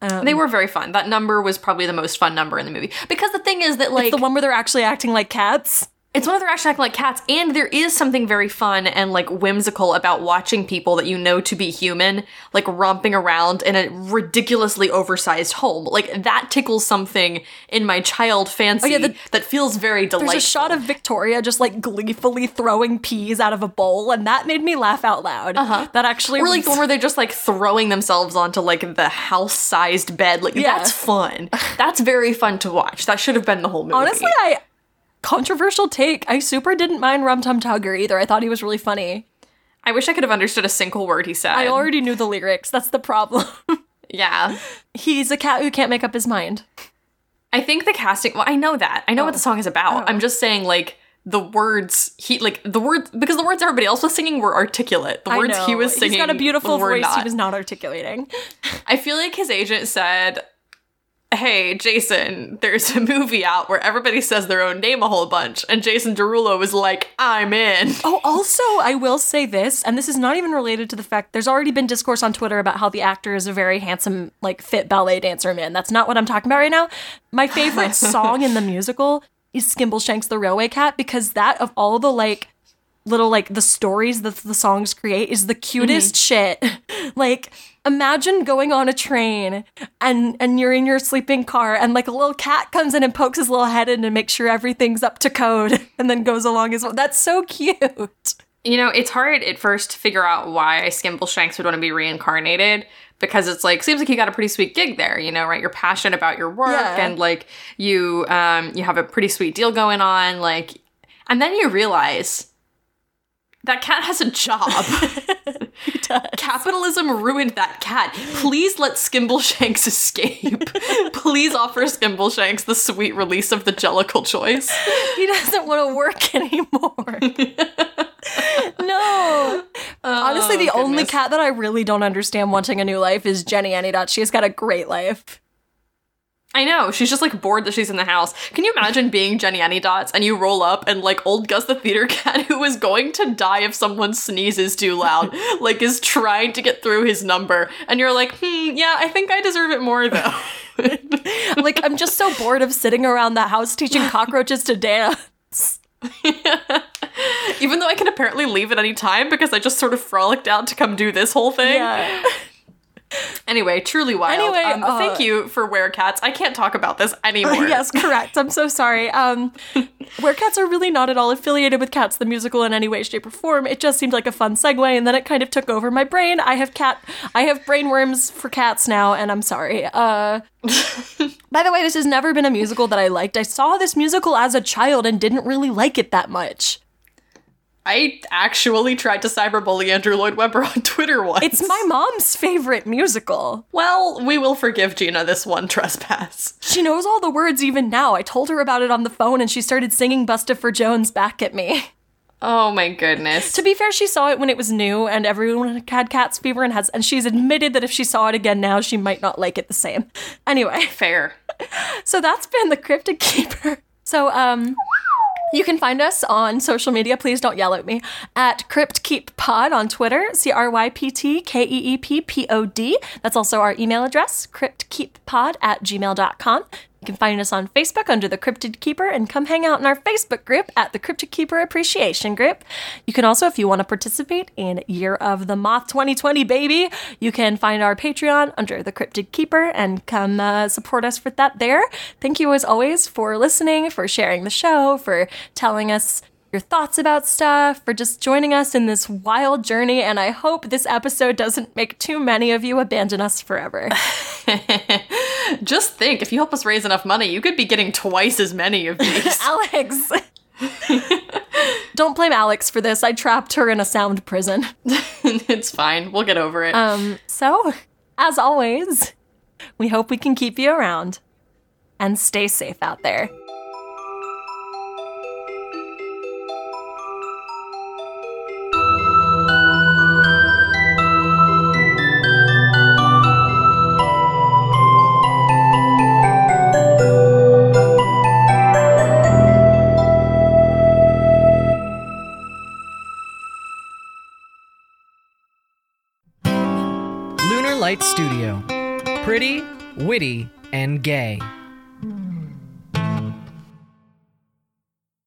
Um, they were very fun. That number was probably the most fun number in the movie because the thing is that like the one where they're actually acting like cats. It's one of their actually acting like cats, and there is something very fun and like whimsical about watching people that you know to be human like romping around in a ridiculously oversized home. Like that tickles something in my child fancy oh, yeah, the- that feels very delightful. There's a shot of Victoria just like gleefully throwing peas out of a bowl, and that made me laugh out loud. Uh-huh. That actually, or like the one where they're just like throwing themselves onto like the house-sized bed. Like Yeah. that's fun. That's very fun to watch. That should have been the whole movie. honestly, I controversial take. I super didn't mind Rum Tum Tugger either. I thought he was really funny. I wish I could have understood a single word he said. I already knew the lyrics. That's the problem. yeah. He's a cat who can't make up his mind. I think the casting. Well, I know that. I know what the oh. song is about. Oh. I'm just saying, like the words he like the words because the words everybody else was singing were articulate. The words he was singing. He's got a beautiful voice. Not. He was not articulating. I feel like his agent said, "Hey, Jason, there's a movie out where everybody says their own name a whole bunch," and Jason Derulo was like, "I'm in." Oh, also, I will say this, and this is not even related to the fact there's already been discourse on Twitter about how the actor is a very handsome, like fit ballet dancer man. That's not what I'm talking about right now. My favorite song in the musical is Skimbleshanks the Railway Cat because that of all the like little like the stories that the songs create is the cutest mm-hmm. shit. Like imagine going on a train and and you're in your sleeping car and like a little cat comes in and pokes his little head in to make sure everything's up to code and then goes along as well. That's so cute. You know, it's hard at first to figure out why Skimbleshanks would want to be reincarnated because it's like seems like you got a pretty sweet gig there, you know, right? You're passionate about your work Yeah. and like you um you have a pretty sweet deal going on like and then you realize that cat has a job. Capitalism ruined that cat. Please let Skimbleshanks escape. Please offer Skimbleshanks the sweet release of the jellicle choice. He doesn't want to work anymore. no. Honestly, the oh, only Oh, cat that I really don't understand wanting a new life is Jenny Anydot. She's got a great life. I know. She's just like bored that she's in the house. Can you imagine being Jennyanydots and you roll up and like old Gus the theater cat who is going to die if someone sneezes too loud, like is trying to get through his number, and you're like, hmm, yeah, I think I deserve it more though. Like, I'm just so bored of sitting around the house teaching cockroaches to dance. Even though I can apparently leave at any time because I just sort of frolicked out to come do this whole thing. Yeah. Anyway, truly wild. Anyway, um, uh, thank you for werecats. I can't talk about this anymore. yes, correct. I'm so sorry. Um, Werecats are really not at all affiliated with Cats the musical in any way, shape, or form. It just seemed like a fun segue, and then it kind of took over my brain. I have cat, I have brain worms for cats now, and I'm sorry. Uh, by the way, this has never been a musical that I liked. I saw this musical as a child and didn't really like it that much. I actually tried to cyberbully Andrew Lloyd Webber on Twitter once. It's my mom's favorite musical. Well, we will forgive Gina this one trespass. She knows all the words even now. I told her about it on the phone, and she started singing Bustopher Jones back at me. Oh my goodness. To be fair, she saw it when it was new and everyone had cat's fever and has and she's admitted that if she saw it again now, she might not like it the same. Anyway, Fair. so that's been the Cryptid Keeper. So um you can find us on social media. Please don't yell at me. At Crypt Keep Pod on Twitter, C R Y P T K E E P P O D. That's also our email address, cryptkeeppod at gmail.com. You can find us on Facebook under the Cryptid Keeper and come hang out in our Facebook group at the Cryptid Keeper Appreciation Group. You can also, if you want to participate in Year of the Moth 2020, baby, you can find our Patreon under the Cryptid Keeper and come uh, support us for that there. Thank you as always for listening, for sharing the show, for telling us your thoughts about stuff, for just joining us in this wild journey. And I hope this episode doesn't make too many of you abandon us forever. Just think, if you help us raise enough money, you could be getting twice as many of these. Alex! Don't blame Alex for this. I trapped her in a sound prison. it's fine. We'll get over it. Um, so, as always, we hope we can keep you around and stay safe out there. Studio. Pretty witty, and gay.